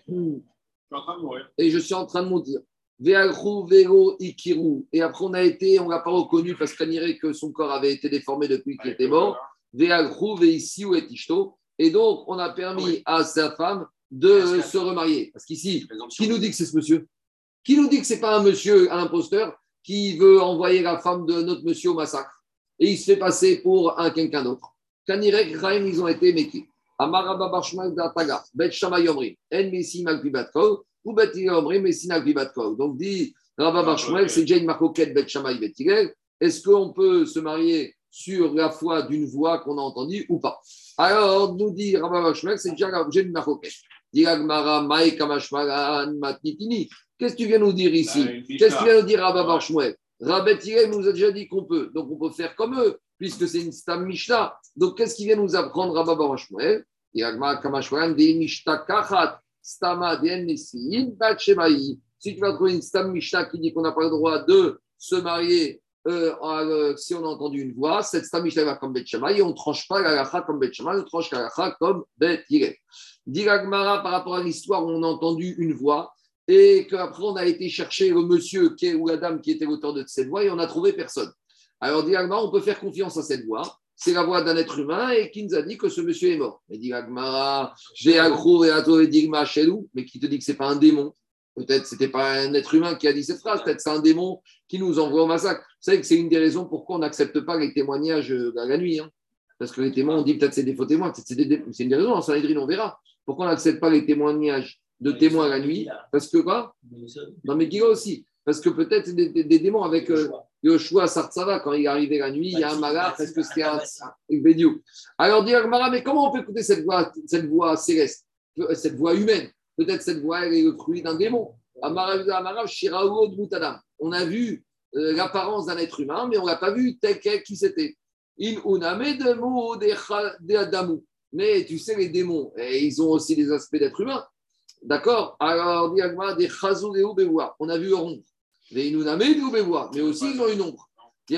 et je suis en train de mourir. Et après, on a été, on ne l'a pas reconnu parce qu'on dirait que son corps avait été déformé depuis qu'il était mort. Et donc, on a permis à sa femme de se remarier. Parce qu'ici, qui nous dit que c'est ce monsieur? Qui nous dit que ce n'est pas un monsieur, un imposteur, qui veut envoyer la femme de notre monsieur au massacre Et il se fait passer pour un quelqu'un d'autre? Kanirek, Raim, ils ont été métis. Amaraba Barshmak Dataga, Bet Shama En Messi Malpibatkov, ou Bet Yomri, Messi. Donc, dit Rabba Barshmak, c'est une marcoquette Bet Shama Betigel. Est-ce qu'on peut se marier sur la foi d'une voix qu'on a entendue ou pas? Alors, nous dit Rabba c'est déjà d'une marcoquette. Qu'est-ce que tu viens nous dire ici Qu'est-ce que tu viens nous dire Rabba Barshmak Rabbi Tirel nous a déjà dit qu'on peut. Donc, on peut faire comme eux, puisque c'est une Stam Mishnah. Donc, qu'est-ce qu'il vient nous apprendre Rabba Barashmuel Si tu vas trouver une Stam Mishnah qui dit qu'on n'a pas le droit de se marier euh, euh, si on a entendu une voix, cette Stam Mishnah va comme Bet et on ne tranche pas la lacha comme Bet on tranche la lacha comme Bet Tirel. Diragmara, par rapport à l'histoire où on a entendu une voix, et qu'après on a été chercher le monsieur qui est, ou la dame qui était l'auteur de cette voix et on n'a trouvé personne. Alors, directement, on peut faire confiance à cette voix. C'est la voix d'un être humain et qui nous a dit que ce monsieur est mort. Mais dit j'ai un chez nous, mais qui te dit que ce n'est pas un démon. Peut-être ce n'était pas un être humain qui a dit cette phrase, peut-être c'est un démon qui nous envoie au massacre. Vous savez que c'est une des raisons pourquoi on n'accepte pas les témoignages à la nuit. Hein. Parce que les témoins, on dit peut-être c'est des faux témoins, c'est une des raisons, en Sanhedrin, on verra. Pourquoi on n'accepte pas les témoignages de témoins à la nuit? Parce que quoi? Dans Megillah aussi. Parce que peut-être des, des, démons avec euh, Yoshua Sartsava, quand il est arrivé la nuit, il y a un malard, est-ce que c'était un, Bédiou Alors, dit Mara, mais comment on peut écouter cette voix, cette voix céleste, cette voix humaine? Peut-être cette voix est le fruit d'un démon. On a vu euh, l'apparence d'un être humain, mais on n'a pas vu tel quel qui c'était. Mais tu sais, les démons, et ils ont aussi des aspects d'être humain. D'accord? Alors, on a vu leur ombre. Mais aussi ils ont une ombre. On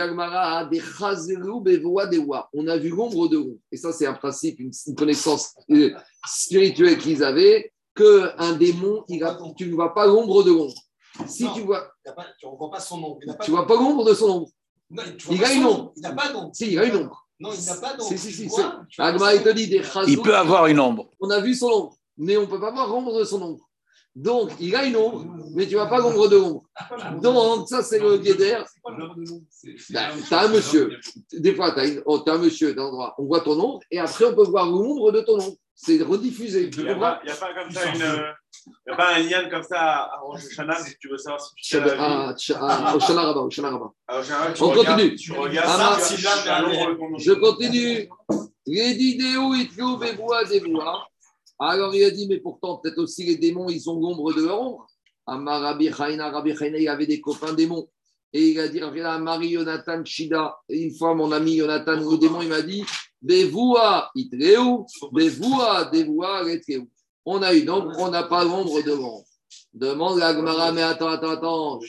a vu l'ombre de l'ombre. Et ça, c'est un principe, une, connaissance euh, spirituelle qu'ils avaient, qu'un démon, il a, tu ne vois pas l'ombre de l'ombre. Si tu vois. Tu ne vois pas son ombre. Tu ne vois pas l'ombre de son ombre. il a une ombre. Il n'a pas d'ombre. Si, il a une ombre. Non, il n'a pas d'ombre. Si, si, si. il te dit des Il peut avoir une ombre. On a vu son ombre, mais on ne peut pas voir l'ombre de son ombre. Donc, il a une ombre, mais tu ne vois pas l'ombre de l'ombre. Donc, ça, c'est le guédère. Tu as un monsieur. Des fois, tu as, oh, un monsieur d'endroit. On voit ton ombre, et après, on peut voir l'ombre de ton ombre. C'est rediffusé. Il n'y a, pas comme ça une. Il n'y a pas un lien comme ça à Rosh Hashanah si tu veux savoir si tu Ah, ah, Oshana Rabba, Oshana Rabba. On continue. Tu regardes ça, Je continue. Les vidéos, ils trouvent des voix, des voix. Alors il a dit, mais pourtant, peut-être aussi les démons, ils ont l'ombre de leur ombre. Amar Rabbi Chaina, Rabbi Chaina, il avait des copains démons. Et il a dit, Marie Yonatan Shida. Une fois, mon ami Yonatan, le démon, il m'a dit, Bevoua itreu, Bevoua devoua retreu. On a eu donc, on n'a pas l'ombre de l'ombre. Demande la Gemara, mais attends, attends, attends.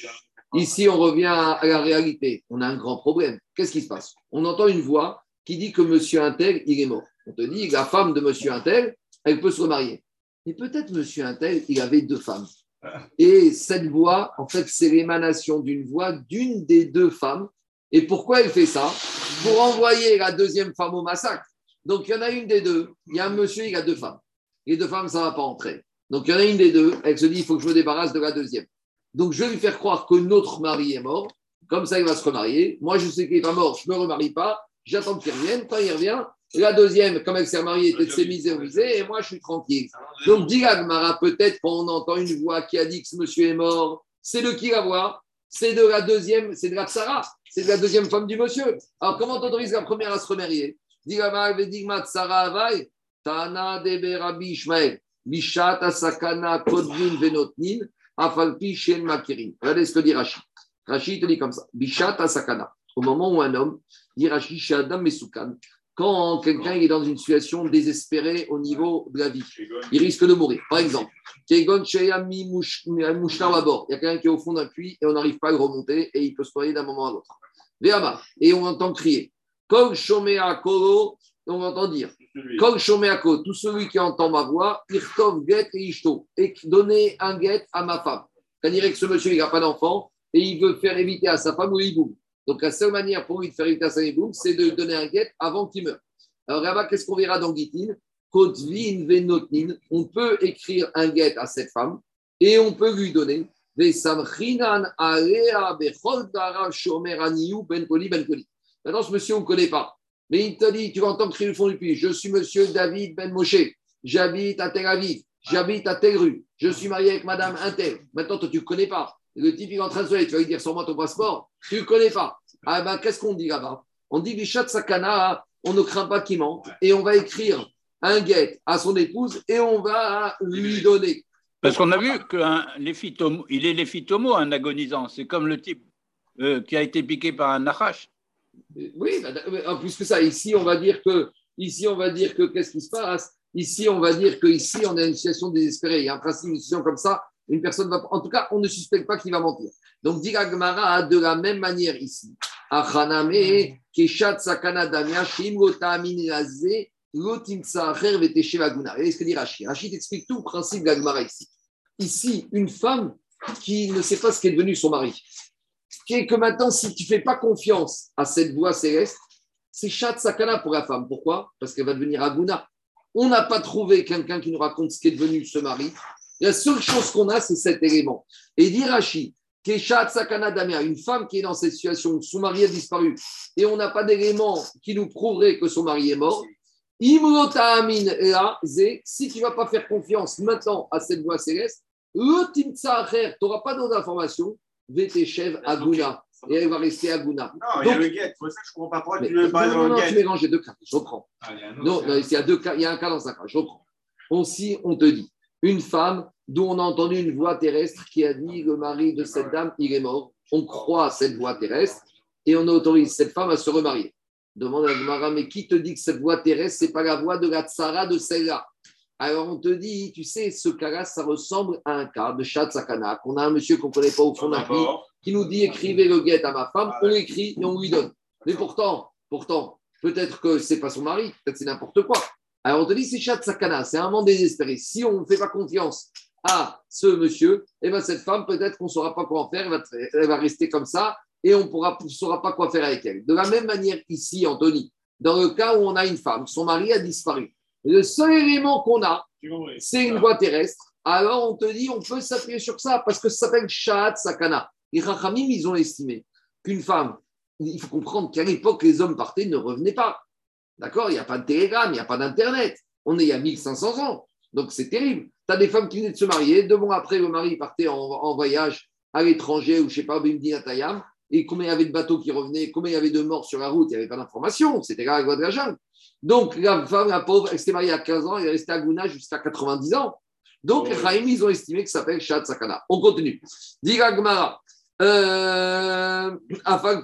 Ici, on revient à la réalité. On a un grand problème. Qu'est-ce qui se passe? On entend une voix qui dit que monsieur Intel, il est mort. On te dit, la femme de monsieur Intel, elle peut se remarier. Et peut-être monsieur Intel, il avait deux femmes. Et cette voix, en fait, c'est l'émanation d'une voix d'une des deux femmes. Et pourquoi elle fait ça? Pour envoyer la deuxième femme au massacre. Donc, il y en a une des deux. Il y a un monsieur, il a deux femmes. Les deux femmes, ça ne va pas entrer. Donc, il y en a une des deux. Elle se dit, il faut que je me débarrasse de la deuxième. Donc, je vais lui faire croire que notre mari est mort. Comme ça, il va se remarier. Moi, je sais qu'il n'est pas mort. Je ne me remarie pas. J'attends qu'il revienne. Quand il revient, la deuxième, comme elle s'est mariée, était de s'émiser et moi je suis tranquille. Donc, dit Mara, peut-être qu'on entend une voix qui a dit que ce monsieur est mort. C'est de qui la voix? C'est de la deuxième, c'est de la Tsara, c'est de la deuxième femme du monsieur. Alors, comment t'autorises la première à se remarier? Tana de Rabbi Ishmael, Bishat Asakana Kodvin Venotnin, Afalpi Shen Makirin. Regardez ce que dit Rachid. Rachid te dit comme ça Bishat Asakana. Au moment où un homme dit Rachid Shadam Mesukan, quand quelqu'un est dans une situation désespérée au niveau de la vie, il risque de mourir. Par exemple, il y a quelqu'un qui est au fond d'un puits et on n'arrive pas à le remonter et il peut se noyer d'un moment à l'autre. Et on entend crier. on entend dire. tout celui qui entend ma voix, get et et donner un get à ma femme. C'est-à-dire que ce monsieur, il n'a pas d'enfant et il veut faire éviter à sa femme ou il boum. Donc la seule manière pour lui de faire à sa c'est de donner un guet avant qu'il meure. Alors là-bas, qu'est-ce qu'on verra dans Venotnin, on peut écrire un guet à cette femme et on peut lui donner Ben Ben. Maintenant, ce monsieur, on ne connaît pas. Mais il te dit, tu entends crier le fond du puits, je suis monsieur David Ben Moshe, j'habite à Tel Aviv, j'habite à telle rue, je suis marié avec madame Intel. Maintenant, toi, tu ne connais pas. Le type, il est en train de se lever, tu vas lui dire, sur-moi ton passeport, tu ne connais pas. Ah ben, qu'est-ce qu'on dit là-bas? On dit, Vishat Sakana, on ne craint pas qu'il mente, et on va écrire un guet à son épouse, et on va lui donner. Parce qu'on a vu qu'il est l'éphytomo, un agonisant. C'est comme le type euh, qui a été piqué par un nachash. Oui, en plus que ça, ici, on va dire que, ici, on va dire que, qu'est-ce qui se passe? Ici, on va dire que ici, on a une situation désespérée. Il y a un principe, une situation comme ça, une personne va. En tout cas, on ne suspecte pas qu'il va mentir. Donc, dit Gemara de la même manière ici. Achaname, Keshat Sakana Damia, Shim Lotimsa. Et ce que dit Rachid Rachid explique tout le principe de la Gemara ici. Ici, une femme qui ne sait pas ce qu'est devenu son mari, qui est que maintenant, si tu ne fais pas confiance à cette voix céleste, c'est chat sakana pour la femme. Pourquoi? Parce qu'elle va devenir aguna. On n'a pas trouvé quelqu'un qui nous raconte ce qu'est devenu ce mari. La seule chose qu'on a, c'est cet élément. Et d'Irachi, Keshat Sakana Damia, une femme qui est dans cette situation où son mari a disparu et on n'a pas d'élément qui nous prouverait que son mari est mort. Si tu ne vas pas faire confiance maintenant à cette voix céleste, tu n'auras pas d'autres informations. Vétéchev Aguna. Et elle va rester Aguna. Non, il y a le guet. C'est ça que je ne comprends pas pourquoi tu veux pas dans le non, tu mélanges les deux cas. Je reprends. Ah, il y a Non, il y a deux cas, il y a un cas dans un cas. Je reprends. On, si on te dit, une femme dont on a entendu une voix terrestre qui a dit le mari de cette dame, il est mort. On croit à cette voix terrestre et on autorise cette femme à se remarier. Demande à Gemara, mais qui te dit que cette voix terrestre, c'est pas la voix de la tsara de celle-là? Alors on te dit, tu sais, ce cas-là, ça ressemble à un cas de chat sakana, qu'on a un monsieur qu'on ne connaît pas au fond d'un D'accord. qui nous dit écrivez le guet à ma femme, on l'écrit et on lui donne. Mais pourtant, pourtant, peut-être que c'est pas son mari, peut-être c'est n'importe quoi. Alors on te dit c'est chat sakana, c'est un monde désespéré. Si on ne fait pas confiance à ce monsieur, et ben cette femme peut-être qu'on ne saura pas quoi en faire, elle va, va rester comme ça et on ne saura pas quoi faire avec elle. De la même manière ici, Anthony, dans le cas où on a une femme, son mari a disparu. Le seul élément qu'on a, c'est une voie terrestre. Alors on te dit, on peut s'appuyer sur ça parce que ça s'appelle Sha'at Sakana. Les Rachamim, ils ont estimé qu'une femme, il faut comprendre qu'à l'époque, les hommes partaient, ne revenaient pas. D'accord? Il n'y a pas de télégramme, il n'y a pas d'Internet. On est il y a 1500 ans. Donc c'est terrible. Tu as des femmes qui venaient de se marier, deux mois après, le mari partait en, en voyage à l'étranger ou je sais pas, Bimdi Atayam. Et combien il y avait de bateaux qui revenaient, combien il y avait de morts sur la route, il n'y avait pas d'information. C'était la loi de la jungle. Donc la femme, la pauvre, elle s'était mariée à 15 ans, elle est restée à Gouna jusqu'à 90 ans. Donc les Chaim, ils ont estimé que ça s'appelle Shat Sakana. On continue. Diga Gemara. Euh, afin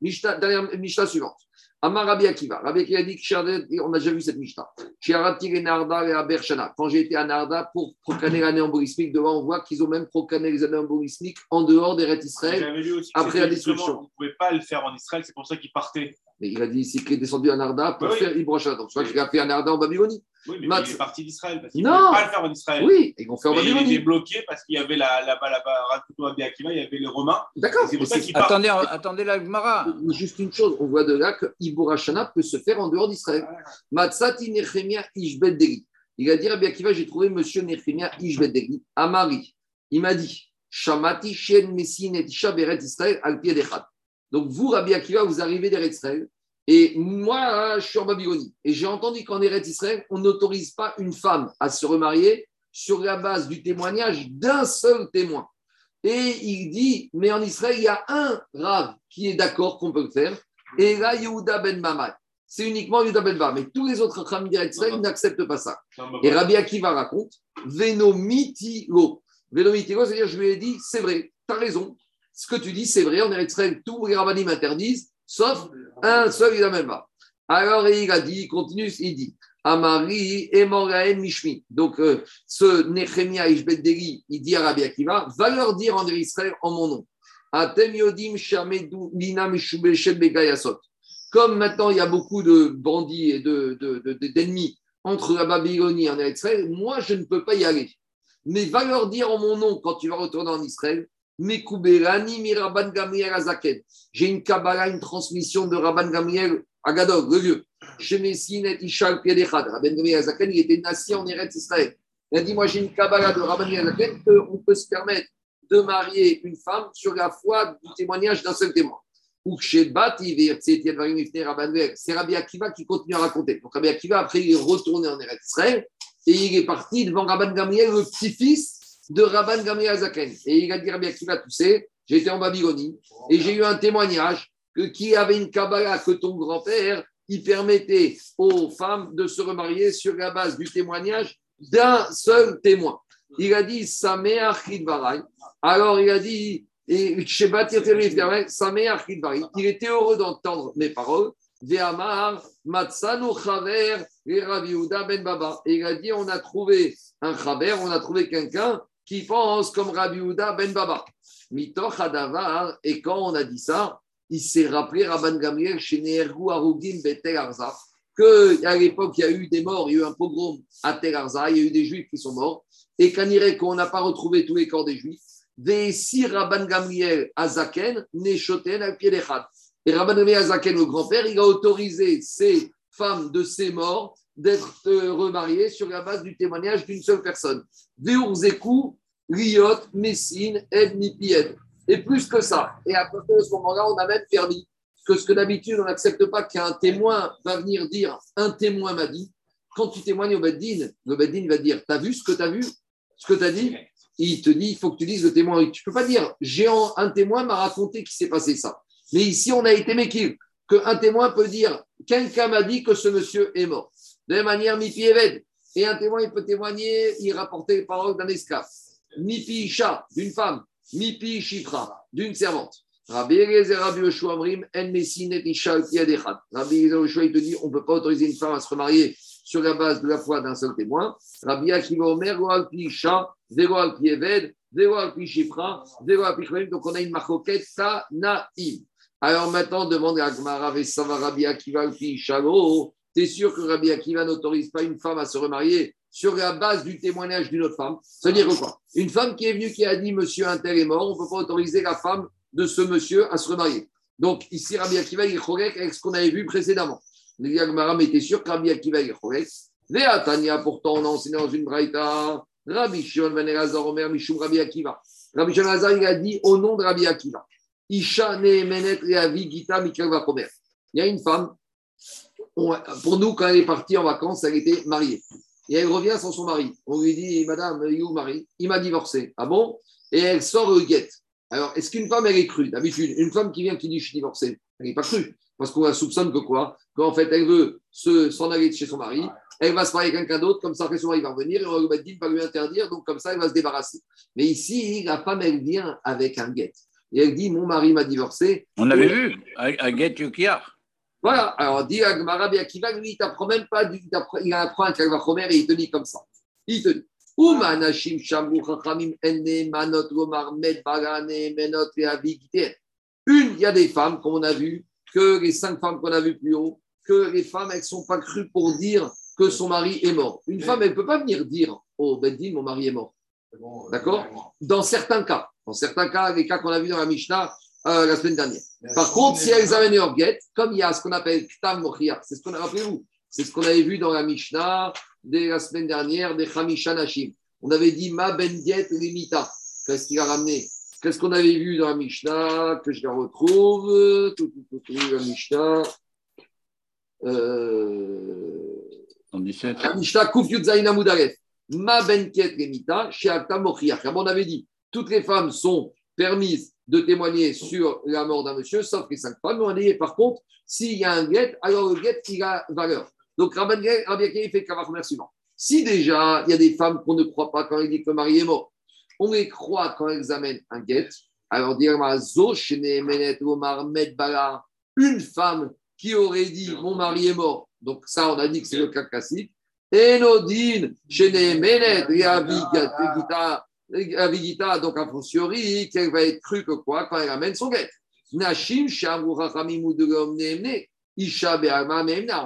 Mishnah suivante. Amar Rabbi Akiva. Rabbi Akiva dit que on a déjà vu cette Mishnah. Shiarati et Narda et Abershana. Quand j'ai été à Narda pour proclamer l'année embolismique, devant, on voit qu'ils ont même proclamé les années embolismiques en dehors des rêtes Israël. Après la destruction. Vous ne pouvez pas le faire en Israël, c'est pour ça qu'il partait. Mais il a dit ici qu'il est descendu à Narda pour Oui. faire Ibrochana. Donc, je crois qu'il a fait à Narda en Babylonie. Oui, mais Matt. il est parti d'Israël parce qu'il ne pas le faire en Israël. Oui, ils vont faire en Mais il était Babylonie. bloqué parce qu'il y avait la- là-bas, là-bas, Akiva, il y avait les Romains. D'accord. C'est pour mais ça c'est- qu'il part. Attendez, attendez la Gemara. Juste une chose, on voit de là que Iborachana peut se faire en dehors d'Israël. Matsati Nechemia Ishbet Deli. Il a dit Rabbi Akiva, j'ai trouvé monsieur Nechemia Ishbet Deli à Marie. Il m'a dit Shamati Shen Messin et Isha Beret Israël al pied. Donc vous, Rabbi Akiva, vous arrivez d'Eretz Israël. Et moi, hein, je suis en Babylonie. Et j'ai entendu qu'en Eretz Israël, on n'autorise pas une femme à se remarier sur la base du témoignage d'un seul témoin. Et il dit, mais en Israël, il y a un Rav qui est d'accord qu'on peut le faire. Et là, Yehuda ben Mamad. C'est uniquement Yehuda ben Mamad. Mais tous les autres Rachamim d'Israël n'acceptent pas ça. Et. Rabbi Akiva raconte, Venomitilo. Venomitilo, c'est-à-dire, je lui ai dit, c'est vrai, tu as raison. Ce que tu dis, c'est vrai. En Israël, tous les rabbinim interdisent, sauf un seul Yehuda ben Mamad. Alors, il a dit, il continue, il dit, Amari et Moraem Mishmi. Donc, euh, ce Nechemia Ishbet-Deli, il dit à Rabbi Akiva, va leur dire en Israël en mon nom. Atem Yodim. Comme maintenant il y a beaucoup de bandits et de, de- de- de- d'ennemis entre la Babylonie et en Israël, moi je ne peux pas y aller. Mais va leur dire en mon nom quand tu vas retourner en Israël, Mekuberani Miraban Gamriel Azaken. J'ai une Kabbalah, une transmission de Rabban Gamriel Agadog, le vieux. et Ishal Piedechad. Rabban Gamliel Azaken, il était nassi en Eretz Israël. Il a dit Moi, j'ai une Kabbalah de Rabban Gamliel Azaken qu'on peut se permettre de marier une femme sur la foi du témoignage d'un seul témoin. Ou c'est Rabbi Akiva qui continue à raconter. Donc Rabbi Akiva, après, il est retourné en Eretz Israël et il est parti devant Rabban Gamliel, le petit-fils de Rabban Gamliel Azaken. Et il a dit Rabbi Akiva, tu sais, j'étais en Babylonie et j'ai eu un témoignage que qui avait une Kabbalah que ton grand-père, il permettait aux femmes de se remarier sur la base du témoignage d'un seul témoin. Il a dit Sameach Chidvarai. Alors il a dit et Sameach. Il était heureux d'entendre mes paroles. Ve'amar Chaver et Ben Baba. Et il a dit on a trouvé un Chaver, on a trouvé quelqu'un qui pense comme Rabbi Yehuda Ben Baba. Mitoch Hadavar. Et quand on a dit ça, il s'est rappelé Rabban Gamliel chez Nehergu Arugim Betel Arza, qu'à l'époque, il y a eu des morts, il y a eu un pogrom à Tel Arza, il y a eu des juifs qui sont morts, et qu'on n'a pas retrouvé tous les corps des juifs. Des si Rabban Gamliel Azaken, Neshoten al. Et Rabban Gamliel Azaken, le grand-père, il a autorisé ces femmes de ces morts d'être euh, remariées sur la base du témoignage d'une seule personne. Veurzeku, Riot, Messine. Et plus que ça. Et à partir de ce moment-là, on a même permis que ce que d'habitude, on n'accepte pas qu'un témoin va venir dire un témoin m'a dit. Quand tu témoignes au Beddin, le Beddin va dire T'as vu ce que tu as vu? Ce que tu as dit? Il te dit Il faut que tu dises le témoin. Tu ne peux pas dire J'ai un témoin m'a raconté qu'il s'est passé ça. Mais ici, on a été méquille. Qu'un témoin peut dire Quelqu'un m'a dit que ce monsieur est mort. De la manière, Mipi Eved. Et un témoin, il peut témoigner, il rapporter les paroles d'un esclave. Mipi Isha, d'une femme. Mipi Shifra, d'une servante. Rabbi Eliezer, Rabbi Yoshua Amrim, En Messinet Isha Piadechad. Rabbi Eliezer Yoshua, il te dit on ne peut pas autoriser une femme à se remarier sur la base de la foi d'un seul témoin. Rabbi Akiva Omer, Go al pi Isha, Vego al pi Eved, Vego al pi Shifra, Vego al pi Chloim. Donc on a une marcoquette, Tanaïm. Alors maintenant, demande à Gmara, Vesava Rabbi Akiva al pi T'es sûr que Rabbi Akiva n'autorise pas une femme à se remarier sur la base du témoignage d'une autre femme? Ça veut dire quoi? Une femme qui est venue qui a dit Monsieur Intel est mort, on ne peut pas autoriser la femme de ce monsieur à se remarier. Donc ici, Rabbi Akiva il est avec ce qu'on avait vu précédemment. Le Yagmaram était sûr que Rabbi Akiva il est Tania, pourtant, on a enseigné dans une braïta. Rabbi Shimon Ben Elazar Omer Mishum Rabbi Akiva. Rabbi Shimon Ben Elazar, il a dit au nom de Rabbi Akiva. Isha Nehemenet Reavi Gita. Il y a une femme, on- pour nous, quand elle est partie en vacances, elle était mariée. Et elle revient sans son mari. On lui dit, Madame, mari Il m'a divorcé. Ah bon? Et elle sort le guette. Alors, est-ce qu'une femme, elle est crue? D'habitude, une femme qui vient qui dit, je suis divorcée, elle n'est pas crue. Parce qu'on la soupçonne que quoi? Qu'en fait, elle veut se- s'en aller de chez son mari. Elle va se marier avec quelqu'un d'autre, comme ça, après son mari va revenir, et on va lui va lui interdire, donc comme ça, elle va se débarrasser. Mais ici, la femme, elle vient avec un guette. Et elle dit, mon mari m'a divorcé, On avait vu à, à Get Yukiar. Voilà, alors dit Agmara Akiva, lui, il t'apprend même pas, il il apprend un Kalvachomer et il te dit comme ça. Il te dit. Une, il y a des femmes, comme on a vu, que les cinq femmes qu'on a vues plus haut, que les femmes, elles ne sont pas crues pour dire que son mari est mort. Une femme, elle ne peut pas venir dire au Beddin, mon mari est mort. D'accord? Dans certains cas, dans certains cas, les cas qu'on a vus dans la Mishnah euh, la semaine dernière. Par contre, si elles amènent leur guette, comme il y a ce qu'on appelle Ktam Mochia, c'est ce qu'on a rappelez-vous, c'est ce qu'on avait vu dans la Mishnah de la semaine dernière des Hamisha Nashim. On avait dit Ma Ben Diet Limita. Qu'est-ce qu'il a ramené? Qu'est-ce qu'on avait vu dans la Mishnah Que je la retrouve. Tout, tout, tout, la Mishnah. Euh... 117. La Mishnah Kuf Yud Zayin Amud Aleph. Ma Ben Diet Limita, chez Aktam Mochia. Comme on avait dit, toutes les femmes sont permises de témoigner sur la mort d'un monsieur, sauf les cinq femmes. Mais on a dit, par contre, s'il y a un guet, alors le guet, il a valeur. Donc, Rabbi Akiva fait le suivant. Si déjà, il y a des femmes qu'on ne croit pas quand elles disent que le mari est mort, on les croit quand elles amènent un guet, alors dire une femme qui aurait dit mon mari est mort, donc ça on a dit que c'est le cas classique, Enodine, Shene Menet, Avigita, Avigita, donc a fortiori, qu'elle va être crue que quoi quand elle amène son guet? Nashim, Isha,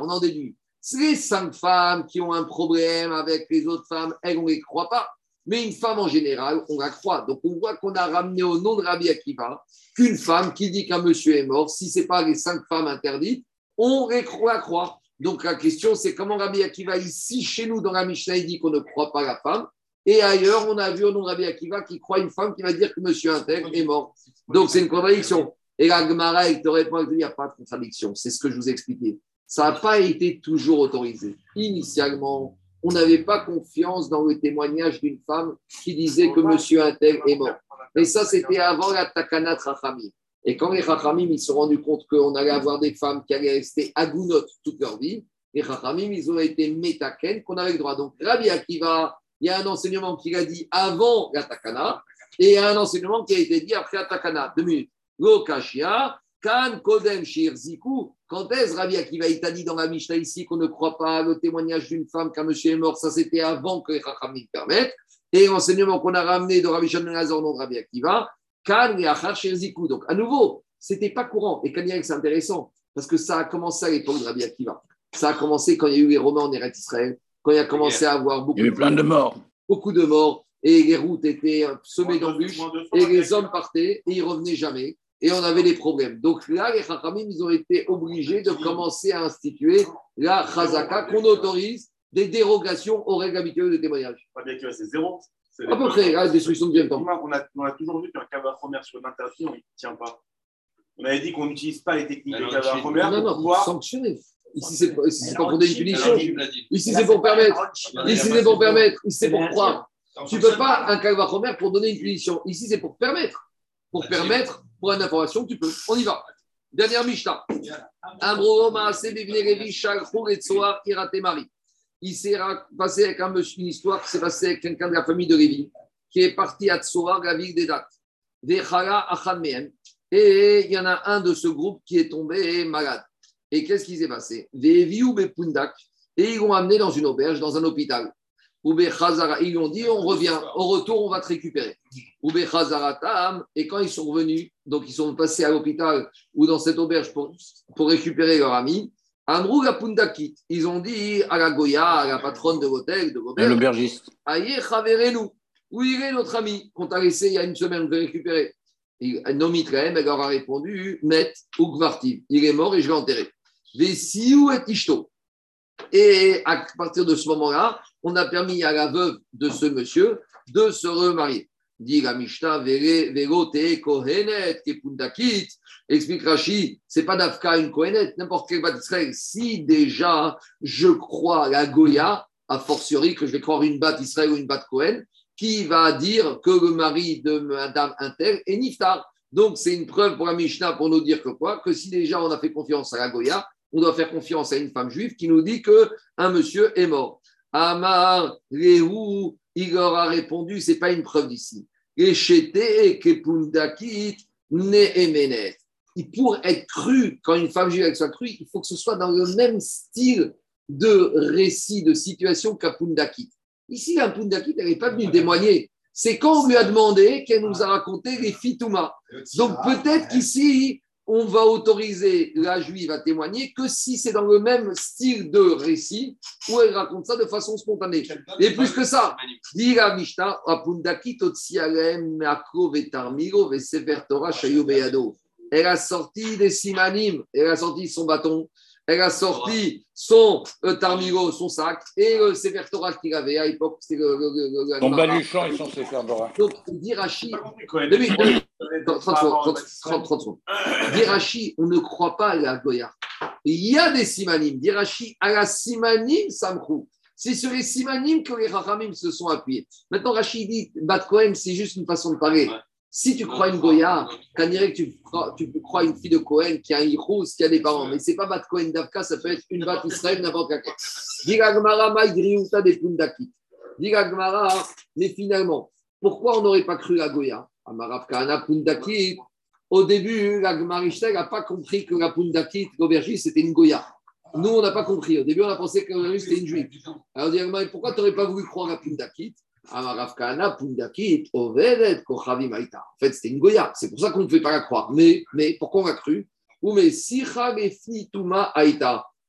on en déduit. Les cinq femmes qui ont un problème avec les autres femmes, elles, on ne les croit pas. Mais une femme en général, on la croit. Donc on voit qu'on a ramené au nom de Rabbi Akiva qu'une femme qui dit qu'un monsieur est mort, si ce n'est pas les cinq femmes interdites, on les croit, la croit. Donc la question, c'est comment Rabbi Akiva, ici, chez nous, dans la Mishnah, il dit qu'on ne croit pas la femme? Et ailleurs, on a vu au nom de Rabbi Akiva qui croit une femme qui va dire que monsieur intègre est mort. Donc c'est une contradiction. Et la Gemara, il te répond, il n'y a pas de contradiction. C'est ce que je vous ai expliqué. Ça n'a pas été toujours autorisé. Initialement, on n'avait pas confiance dans le témoignage d'une femme qui disait que monsieur intègre est mort. Et ça, c'était avant la Takana Rachamim. Et quand les Rachamim ils se sont rendus compte qu'on allait avoir des femmes qui allaient rester agounotes toute leur vie, les Rachamim, ils ont été métaken qu'on avait le droit. Donc, Rabbi Akiva, il y a un enseignement qui a dit avant la Takana et un enseignement qui a été dit après la Takana. Deux minutes. Lokashia, Kan Kodem Shir Ziku. Quand est-ce Rabbi Akiva t'a dit dans la Mishnah ici qu'on ne croit pas le témoignage d'une femme qu'un monsieur est mort? Ça, c'était avant que les Rachamim permettent. Et l'enseignement qu'on a ramené de Rabbi Shimon Lazar, nom de Rabbi Akiva, Kan et Achar Shir Ziku. Donc, à nouveau, c'était pas courant. Et Kaniak, c'est intéressant parce que ça a commencé à l'époque de Rabbi Akiva. Ça a commencé quand il y a eu les Romains en Eretz Israël, quand il a commencé à avoir beaucoup Il y a eu plein de morts. beaucoup de morts et les routes étaient semées d'embûches et les hommes partaient et ils revenaient jamais et on avait des problèmes. Donc là, les Chachamim, ils ont été obligés de commencer à instituer la Chazaka qu'on autorise des dérogations aux règles habituelles de témoignage. Pas bien que c'est zéro. C'est À peu près, la destruction de deuxième temps. On a, on a toujours vu qu'un cavard première sur l'interdit, on ne tient pas. On avait dit qu'on n'utilise pas les techniques de première Non, pour pouvoir. sanctionner. Ici, c'est pas pour donner une punition. Ici, c'est pour permettre. Ici, c'est pour permettre. Ici, c'est pour croire. Tu ne peux pas un calvachomer pour donner une punition. Ici, c'est pour permettre. Pour permettre, pour une information, tu peux. On y va. Dernière Mishnah. Il s'est passé avec un monsieur, une histoire qui s'est passée avec quelqu'un de la famille de Révi, qui est parti à Tsoar, la ville des dates. Et il y en a un de ce groupe qui est tombé malade. Et qu'est-ce qui s'est passé? Et ils l'ont amené dans une auberge, dans un hôpital. Ils lui ont dit on revient, au retour on va te récupérer. Et quand ils sont revenus, donc ils sont passés à l'hôpital ou dans cette auberge pour, pour récupérer leur ami, ils ont dit à la Goya, à la patronne de l'hôtel, de L'aubergiste. Aïe, nous Où il est notre ami qu'on t'a laissé il y a une semaine de récupérer Nomitrem, elle leur a répondu Met ou Gvartiv. Il est mort et je l'ai enterré. Et à partir de ce moment-là, on a permis à la veuve de ce monsieur de se remarier. Dit la Mishnah, Kohenet. Explique Rashi, c'est pas d'Afka une Kohenet, n'importe quel bat d'Israël. Si déjà je crois la Goya, a fortiori que je vais croire une batte Israël ou une batte Cohen, qui va dire que le mari de Madame Intel est Niftar. Donc, c'est une preuve pour la Mishnah pour nous dire que quoi? Que si déjà on a fait confiance à la Goya, on doit faire confiance à une femme juive qui nous dit que un monsieur est mort. Amar, il leur a répondu, c'est pas une preuve d'ici. Et Pour être cru, quand une femme juive soit crue, il faut que ce soit dans le même style de récit, de situation qu'à Pundakit. Ici, la Pundakit, elle n'est pas venue témoigner. C'est quand on lui a demandé qu'elle nous a raconté les Fitouma. Donc peut-être qu'ici, on va autoriser la juive à témoigner que si c'est dans le même style de récit où elle raconte ça de façon spontanée. Et plus que ça, dit la Mishnah. Elle a sorti des simanim, elle a sorti son bâton, elle a sorti son euh, tarmiro, son sac, et le Sefer Torah qu'il avait à l'époque, le, le, le- le- baluchon et son séfer d'ora. Donc. Par 30 rapport secondes, à 30, 30, 30 secondes. Dirachi, on ne croit pas à la Goya. Il y a des simanim. Dirachi, à la simanim samchrou. C'est sur les simanim que les rachamim se sont appuyés. Maintenant, Rachid dit, Bat Kohen, c'est juste une façon de parler. Si tu crois une Goya, dirait que tu crois, tu crois une fille de Cohen qui a un Hirous, qui a des parents. Mais c'est pas Bat Kohen d'Avka, ça peut être une Bat Israël, n'importe laquelle. Diga Gmara, Maïdriouta des Pundakit. Mais finalement, pourquoi on n'aurait pas cru la Goya? Pundakit. Au début, la Gmarishta n'a pas compris que la Pundakit, l'aubergiste, c'était une Goya. Nous, on n'a pas compris. Au début, on a pensé que c'était une juive. Alors, on dit, pourquoi tu n'aurais pas voulu croire à Kahana Pundakit. En fait, c'était une Goya. C'est pour ça qu'on ne pouvait pas la croire. Mais, mais pourquoi on l'a cru?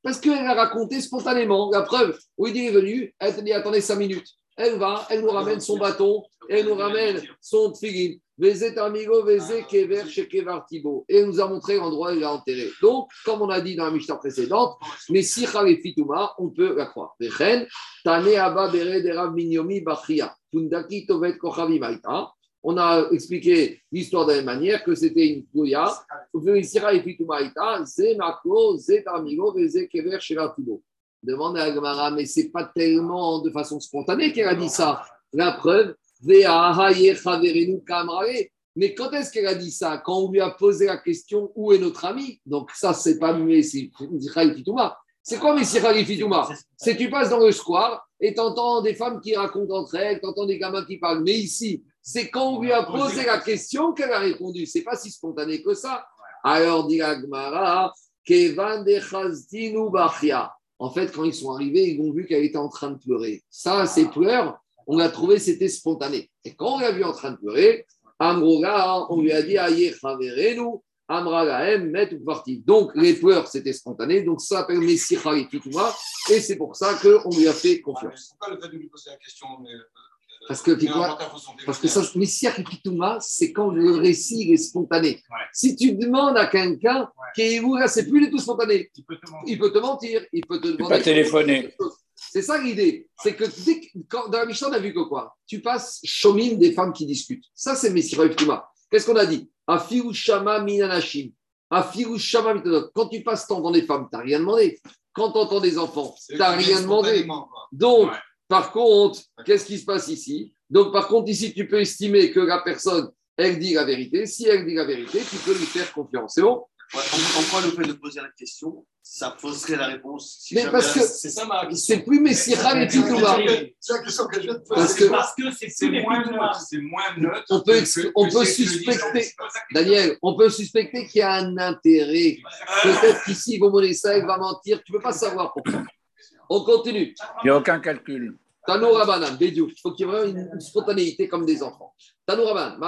Parce qu'elle a raconté spontanément. La preuve, où il est venu, elle te dit attendez cinq minutes. Elle va, elle nous ramène son bâton, elle nous ramène son tfilin. Vezet amigo, vezet kever chez kevar tibo. Et elle nous a montré l'endroit où il a enterré. Donc, comme on a dit dans la Mishnah précédente, mais si et fituma, on peut la croire. Vechen, tane abba bere derav minyomi bachia. Tundaki tovet kochavi maita. On a expliqué l'histoire de la même manière que c'était une Goya. Et ita, ze amigo, vezet kever chez tibo. Demande à Agmara, mais c'est pas tellement de façon spontanée qu'elle a dit ça. La preuve, mais quand est-ce qu'elle a dit ça? Quand on lui a posé la question où est notre ami? Donc ça, c'est pas Messi Fitouma. C'est quoi Messi Fitouma? C'est tu passes dans le square et tu entends des femmes qui racontent entre elles, tu entends des gamins qui parlent. Mais ici, c'est quand on lui a posé la question qu'elle a répondu. C'est pas si spontané que ça. Alors dit Agmara, Kevan de Bachia. En fait, quand ils sont arrivés, ils ont vu qu'elle était en train de pleurer. Ça, ces pleurs, on a trouvé c'était spontané. Et quand on l'a vu en train de pleurer, Amroga, on lui a dit Aïe nous Amragaem, met ou parti. Donc les pleurs c'était spontané, donc ça s'appelle Messicha et et c'est pour ça qu'on lui a fait confiance. Pourquoi le fait de lui poser la question mais, euh, parce que, parce que ça, Messia Kipitouma, c'est quand le récit est spontané. Si tu demandes à quelqu'un qui est où, là, c'est plus du tout spontané. Il peut te mentir. Il peut te, mentir, il peut te demander. Pas téléphoner. C'est ça l'idée. C'est que dès dans la Mishnah, on a vu que quoi? Tu passes chomine des femmes qui discutent. Ça, c'est Messira Kipitouma. Qu'est-ce qu'on a dit? Afiru Shama Minanashim. Afiru Shama Quand tu passes temps dans des femmes, tu n'as rien demandé. Quand tu entends des enfants, tu n'as rien demandé. Donc, par contre, qu'est-ce qui se passe ici? Donc, par contre, ici, tu peux estimer que la personne, elle dit la vérité. Si elle dit la vérité, tu peux lui faire confiance. C'est bon? En quoi le fait de poser la question, ça fausserait la réponse Mais parce que c'est ça ma C'est plus Messira et Titouma. C'est la question que je viens de poser. Parce que c'est moins moins neutre. On peut, on peut suspecter, Daniel, on peut suspecter qu'il y a un intérêt. Peut-être qu'ici, ça, il va mentir. Tu ne peux pas savoir pourquoi. On continue. Il n'y a aucun calcul. Tano Rabanan, Bédiou. Il faut qu'il y ait vraiment une, spontanéité comme des enfants. Tano Rabanan,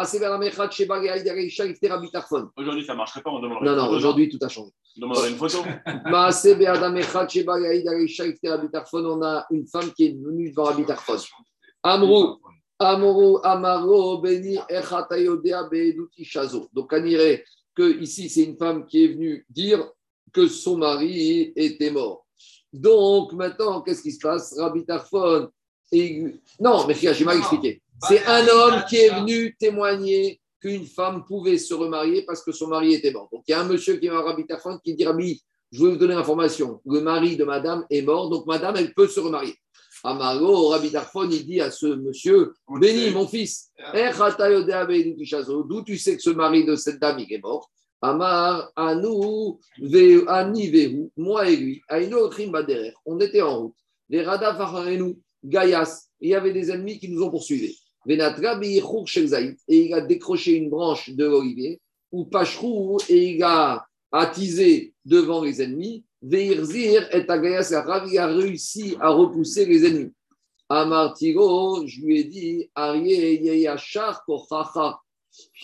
Aujourd'hui, ça ne marcherait pas, on demanderait Non, non, aujourd'hui, tout a changé. On demanderait une photo. [LAUGHS] on a une femme qui est venue devant Rabbi Tarfon. Amrou, Amrou, Amaro, Beni, Echatayodea, Beeduti, Shazo. Donc, on dirait que ici, c'est une femme qui est venue dire que son mari était mort. Donc, maintenant, qu'est-ce qui se passe? Rabbi Tarfon. Et... Non, mais j'ai mal expliqué. C'est un homme qui est venu témoigner qu'une femme pouvait se remarier parce que son mari était mort. Donc, il y a un monsieur qui est à Rabbi Tarfon qui dit Rabbi, je vais vous donner l'information. Le mari de madame est mort, donc madame, elle peut se remarier. Amaro, Rabbi Tarfon, il dit à ce monsieur Béni, mon fils, d'où tu sais que ce mari de cette dame il est mort? Amar, Anou, Ani, moi et lui, derrière. On était en route. Les Rada Gaias, il y avait des ennemis qui nous ont poursuivis. Venatra, et il a décroché une branche de l'olivier, ou Pachrou, et il a attisé devant les ennemis. Veirzir et il a réussi à repousser les ennemis. Amar Tiro, je lui ai dit.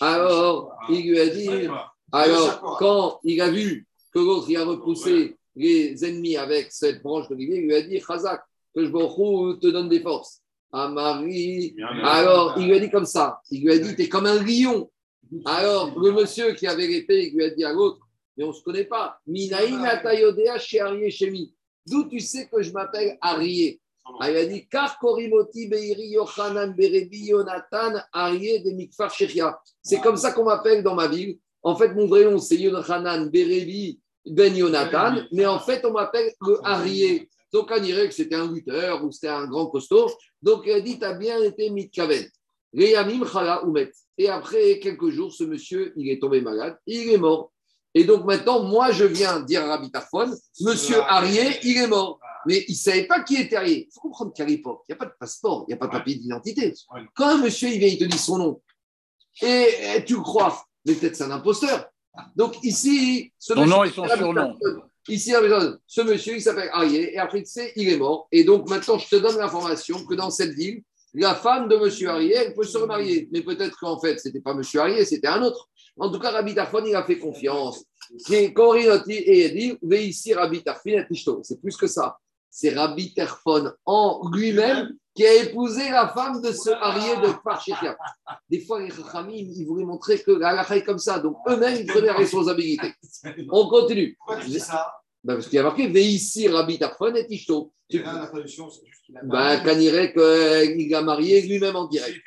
Alors, il lui a dit, alors, quand il a vu que l'autre il a repoussé les ennemis avec cette branche d'olivier, il lui a dit Chazak, que je te donne des forces. À Marie. Alors, il lui a dit comme ça il lui a dit Tu es comme un lion. [LAUGHS] Alors, le monsieur qui avait l'épée, il lui a dit à l'autre Mais on ne se connaît pas. Minaïna Tayodea chez Arié Shemi. D'où tu sais que je m'appelle Arié? Ah, il a dit Kar Korimoti Beiri Yochanan Berebi Yonatan Arié de Mikfar. C'est comme ça qu'on m'appelle dans ma ville. En fait, mon vrai nom, c'est Yonachanan Berevi Ben Yonatan, mais en fait, on m'appelle le Arié. Donc, on dirait que c'était un lutteur ou c'était un grand costaud. Donc, il a dit, tu as bien été mitkaven. Et après quelques jours, ce monsieur, il est tombé malade, il est mort. Et donc maintenant, moi, je viens dire à Rabbi Tarfon, monsieur Arié, il est mort. Mais il ne savait pas qui était Arié. Il faut comprendre qu'à l'époque, il n'y a pas de passeport, il n'y a pas de papier d'identité. Quand un monsieur, il vient, il te dit son nom, et tu crois, mais peut-être c'est un imposteur. Donc ici, ce son nom et son surnom. Ici, ce monsieur, il s'appelle Arié, et après, tu sais, il est mort. Et donc maintenant, je te donne l'information que dans cette ville, la femme de monsieur Arié, elle peut se remarier. Mais peut-être qu'en fait, ce n'était pas monsieur Arié, c'était un autre. En tout cas, Rabbi Tarfon, il a fait confiance. Et il dit, ici Rabbi Tarfon, c'est plus que ça. C'est Rabbi Tarfon en lui-même qui a épousé la femme de ce marié de Kfar Shechia. Des fois, les Chachamim, ils voulaient montrer que la est comme ça. Donc, eux-mêmes, ils prenaient la responsabilité. On continue. Pourquoi tu dis ça Bah, parce qu'il y a marqué Veissi Rabbi Tarfon et Ishto. Et là, la traduction, c'est juste qu'il a Bah, Kanirek, qu'il a marié lui-même en direct.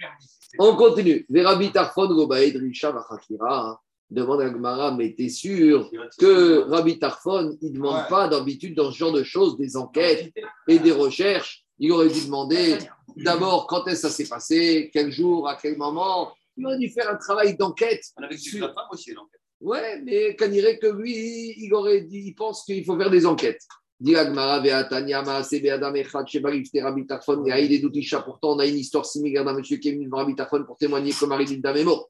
On continue. Verabi Tarfon Gobaed Risha Vachakira. Demande à Gemara, mais t'es sûr que Rabbi Tarfon, il ne demande Ouais. pas d'habitude dans ce genre de choses, des enquêtes et des recherches. Il aurait dû demander d'abord quand est-ce que ça s'est passé, quel jour, à quel moment. Il aurait dû faire un travail d'enquête. On avait vu la femme aussi, donc. Ouais, mais Kanirek, que lui, il aurait dit, il pense qu'il faut faire des enquêtes. Pourtant, on a une histoire similaire d'un monsieur qui est venu devant Rabbi Tarfon pour témoigner que Marie d'une dame est morte.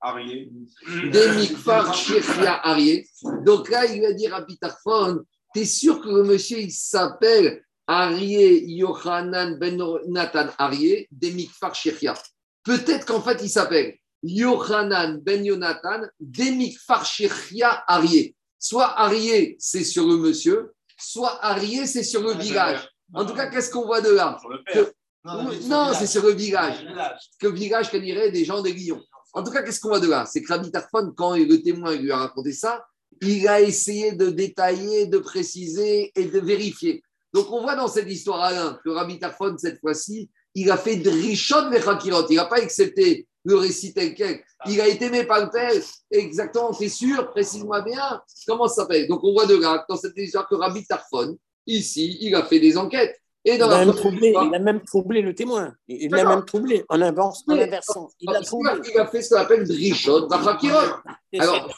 Arié. Demikfar Shechia Arié. Donc là, il va dire à Pitarphone, t'es sûr que le monsieur, il s'appelle Arié Yochanan Ben Yonatan Arié, Demikfar Shechia? Peut-être qu'en fait, il s'appelle Yochanan Ben Yonatan, Demikfar Shechia Arié. Soit Arié, c'est sur le monsieur, soit Arié, c'est sur le village. En tout cas, qu'est-ce qu'on voit de là? Non, c'est sur le village. Que le village qu'on dirait des gens des Guillons. En tout cas, qu'est-ce qu'on voit de là? C'est que Rabbi Tarfon, quand le témoin lui a raconté ça, il a essayé de détailler, de préciser et de vérifier. Donc, on voit dans cette histoire, Alain, que Rabbi Tarfon, cette fois-ci, il a fait de Rishon Vechakirot. Il n'a pas accepté le récit tel quel. Il a été aimé par le père. Exactement, t'es sûr Précise-moi bien. Comment ça s'appelle Donc, on voit de là, dans cette histoire, que Rabbi Tarfon, ici, il a fait des enquêtes. Et Il dans a, la même troublé, il a même troublé le témoin. Il l'a même troublé en, avance, en inversant. Il a troublé. qu'il a fait ce qu'on appelle Drishot Vachakirot. C'est Alors,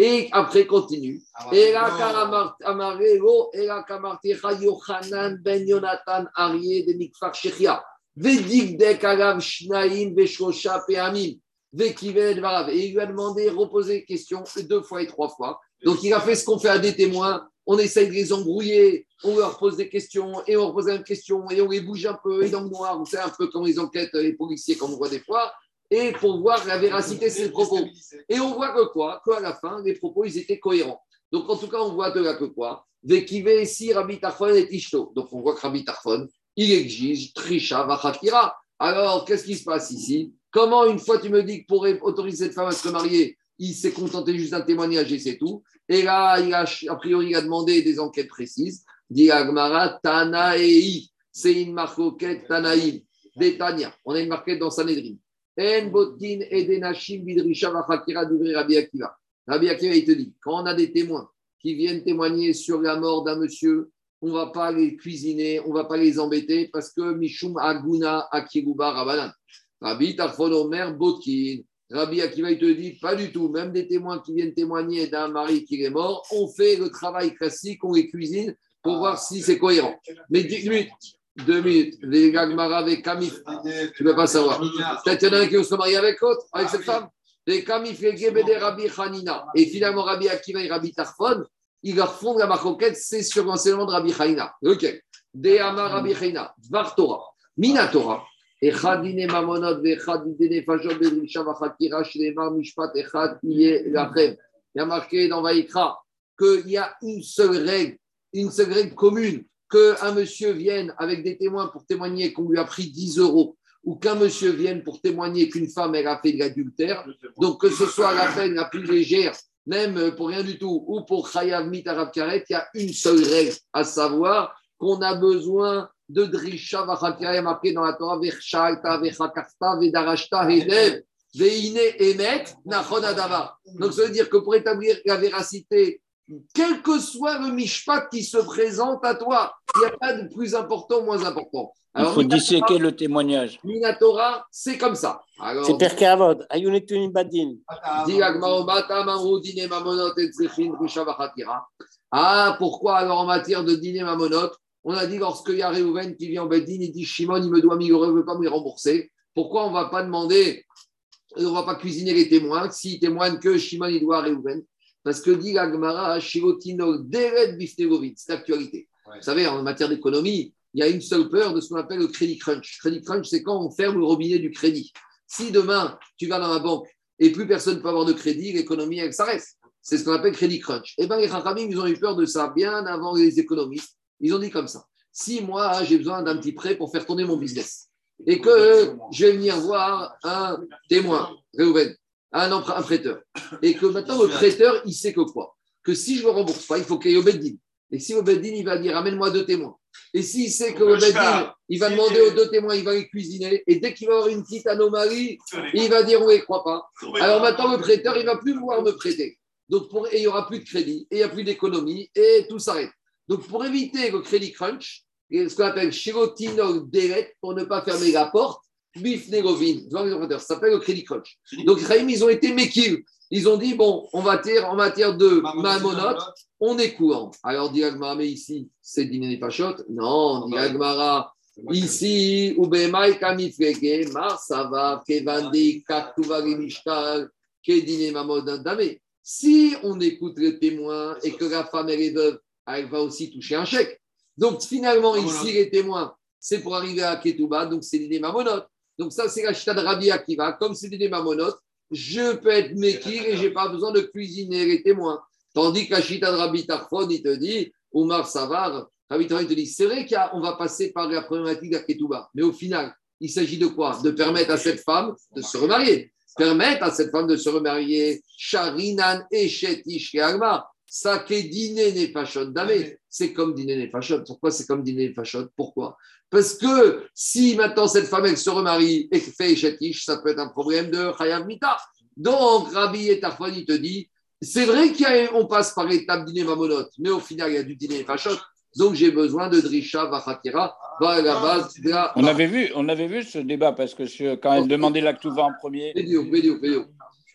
et après, continue. Ah, Et là, Karamar- Amarego, et là, Kamartecha, Yochanan, Ben Yonatan, Arié, de Mikfar Shechia. Vedik dek agav shnaim, veshosha peamim. Vekived varav. Et il lui a demandé, reposer question deux fois et trois fois. Donc, il a fait ce qu'on fait à des témoins. On essaye de les embrouiller, on leur pose des questions, et on leur pose la même question, et on les bouge un peu, et dans le noir, vous savez, un peu comme les enquêtes, les policiers, comme on voit des fois, et pour voir la véracité de ses propos. Et on voit que quoi? Qu'à la fin, les propos, ils étaient cohérents. Donc, en tout cas, on voit de là que quoi? Vekive ici Rabbi Tarfon et Tishto. Donc, on voit que Rabbi Tarfon, il exige Trisha Vachakira. Alors, qu'est-ce qui se passe ici? Comment, une fois, tu me dis que pour autoriser cette femme à se marier, il s'est contenté juste d'un témoignage et c'est tout. Et là, il a, a priori, il a demandé des enquêtes précises. Dit Agmara, Tanaei. C'est une marquette Tanaïm. Des Tania. On a une marquette dans Sanhedrin. En botin edenashim bidrisha vachakira d'ouvrir Rabbi Akiva. Rabbi Akiva, il te dit, quand on a des témoins qui viennent témoigner sur la mort d'un monsieur, on ne va pas les cuisiner, on ne va pas les embêter parce que Mishum Aguna Akiruba Rabanan. Rabbi Tarfon Omer Botkin. Rabbi Akiva, il te dit, pas du tout. Même des témoins qui viennent témoigner d'un mari qui est mort, on fait le travail classique, on les cuisine pour voir si c'est cohérent. Mais 10 minutes, 2 minutes, les Gagmara avec Camille, tu ne peux pas savoir. Peut-être qu'il y en a un qui se marier avec l'autre, avec cette femme. Les Rabbi Hanina. Et finalement, Rabbi Akiva et Rabbi Tarfon, ils leur font la marcoquette, c'est sur l'enseignement de Rabbi Hanina. Lequel Deama Rabbi Hanina, Dvar Torah, Mina Torah. Il y a marqué dans Vaïkra qu'il y a une seule règle, une seule règle commune, qu'un monsieur vienne avec des témoins pour témoigner qu'on lui a pris 10 euros, ou qu'un monsieur vienne pour témoigner qu'une femme, elle a fait de l'adultère. Donc que ce soit la peine la plus légère, même pour rien du tout, ou pour Khayav mitarabkaret, il y a une seule règle, à savoir qu'on a besoin de Drisha Vachakira, marqué dans la Torah, Vechalta, Vechakarta, Vedarashta, Hedev, Veine Emet, Nachon Adava. Donc ça veut dire que pour établir la véracité, quel que soit le mishpat qui se présente à toi, il n'y a pas de plus important ou moins important. Il faut Minatora- disséquer le témoignage. Minatora, c'est comme ça. Alors, C'est Perke Avod. Ayunetunim Badin. Ah, pourquoi alors en matière de dîner mamonot, on a dit lorsqu'il y a Réhouven qui vient en Bedin, il dit Shimon, il me doit 1000 euros, il ne veut pas me rembourser. Pourquoi on ne va pas demander on ne va pas cuisiner les témoins s'ils témoignent que Shimon, Edouard et Reuven? Parce que dit l'Agmara, Shirotino, Deret Biftegovit, c'est l'actualité. Vous savez, en matière d'économie, il y a une seule peur de ce qu'on appelle le crédit crunch. Crédit crunch, c'est quand on ferme le robinet du crédit. Si demain, tu vas dans la banque et plus personne ne peut avoir de crédit, l'économie, elle s'arrête. C'est ce qu'on appelle crédit crunch. Eh bien, les Chachamim, ils ont eu peur de ça bien avant les économistes. Ils ont dit comme ça. Si moi, j'ai besoin d'un petit prêt pour faire tourner mon business et que je vais venir voir un témoin, Réhouven, un, prêteur, et que maintenant le prêteur, il sait que quoi? Que si je ne rembourse pas, il faut qu'il y ait Obeddin. Et si Obeddin, il va dire amène-moi deux témoins. Et s'il sait que Obeddin, il va demander aux deux témoins, il va les cuisiner, et dès qu'il va avoir une petite anomalie, il va dire on ne les croit pas. Alors maintenant, le prêteur, il ne va plus pouvoir me prêter. Donc, pour, et il n'y aura plus de crédit, et il n'y a plus d'économie, et tout s'arrête. Donc, pour éviter le crédit crunch, et ce qu'on appelle Shirotino Deret, pour ne pas fermer la porte, Bif Negovin, devant les emprunteurs, ça s'appelle le crédit crunch. Donc, Raïm, ils ont été méquilles. Ils ont dit, bon, on va dire, en matière de mamonote, on est courant. Alors, dit mais ici, c'est dîner shot. Non, dit Agmara, ici, Ubemai Kamifrege, Marsava, Kevandi, Kaktuvari Mishtal, Kedine Mamod Dame. Si on écoute les témoins et que la femme elle est veuve, elle va aussi toucher un chèque. Donc finalement, ici, les témoins, c'est pour arriver à Ketouba, donc c'est des mamonotes. Donc ça, c'est la chita de Rabbi Akiva. Comme c'est des mamonotes, je peux être mékir et je n'ai pas besoin de cuisiner les témoins. Tandis que la chita de Rabbi Tarfon, il te dit, Omar Savar, Rabbi Tarfon, il te dit, c'est vrai qu'on va passer par la problématique de Ketouba, mais au final, il s'agit de quoi? De permettre à cette femme de se remarier. Permettre à cette femme de se remarier. Sharinan et Shetish et Ça qu'est dîner n'est pas chaude d'amé. C'est comme dîner n'est pas chaude. Pourquoi c'est comme dîner n'est pas chaude Pourquoi? Parce que si maintenant cette femme elle se remarie et fait Shetish, ça peut être un problème de Chayav Mita. Donc Rabbi et Tarfon, il te dit c'est vrai qu'on passe par l'étape dîner mamonote, mais au final, il y a du dîner chaude. Donc j'ai besoin de Drisha Vachatira, à la base de la. On avait vu, on avait vu ce débat parce que quand elle demandait l'actuva en premier. Vidéo, vidéo, vidéo.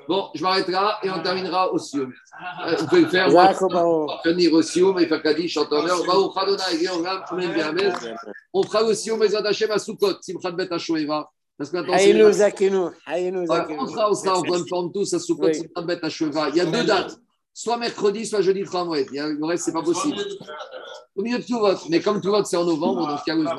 Bon, je m'arrête là et on terminera au Sioum. Euh, Vous pouvez le faire. Venir au Sioum et faire Kaddish en Georgam, Amen, Amen. On fera le Sioum et Zadachem à Soukot, Simchat Bet Hashoeva. Parce que maintenant. On sera, on sera en bonne forme tous à Soukot. Simchat Bet. Il y a deux dates. Soit mercredi, soit jeudi Tramouet. Il y a- Le reste, c'est pas possible. Au milieu de tout vote. Mais comme tout vote, c'est en novembre, donc il y a.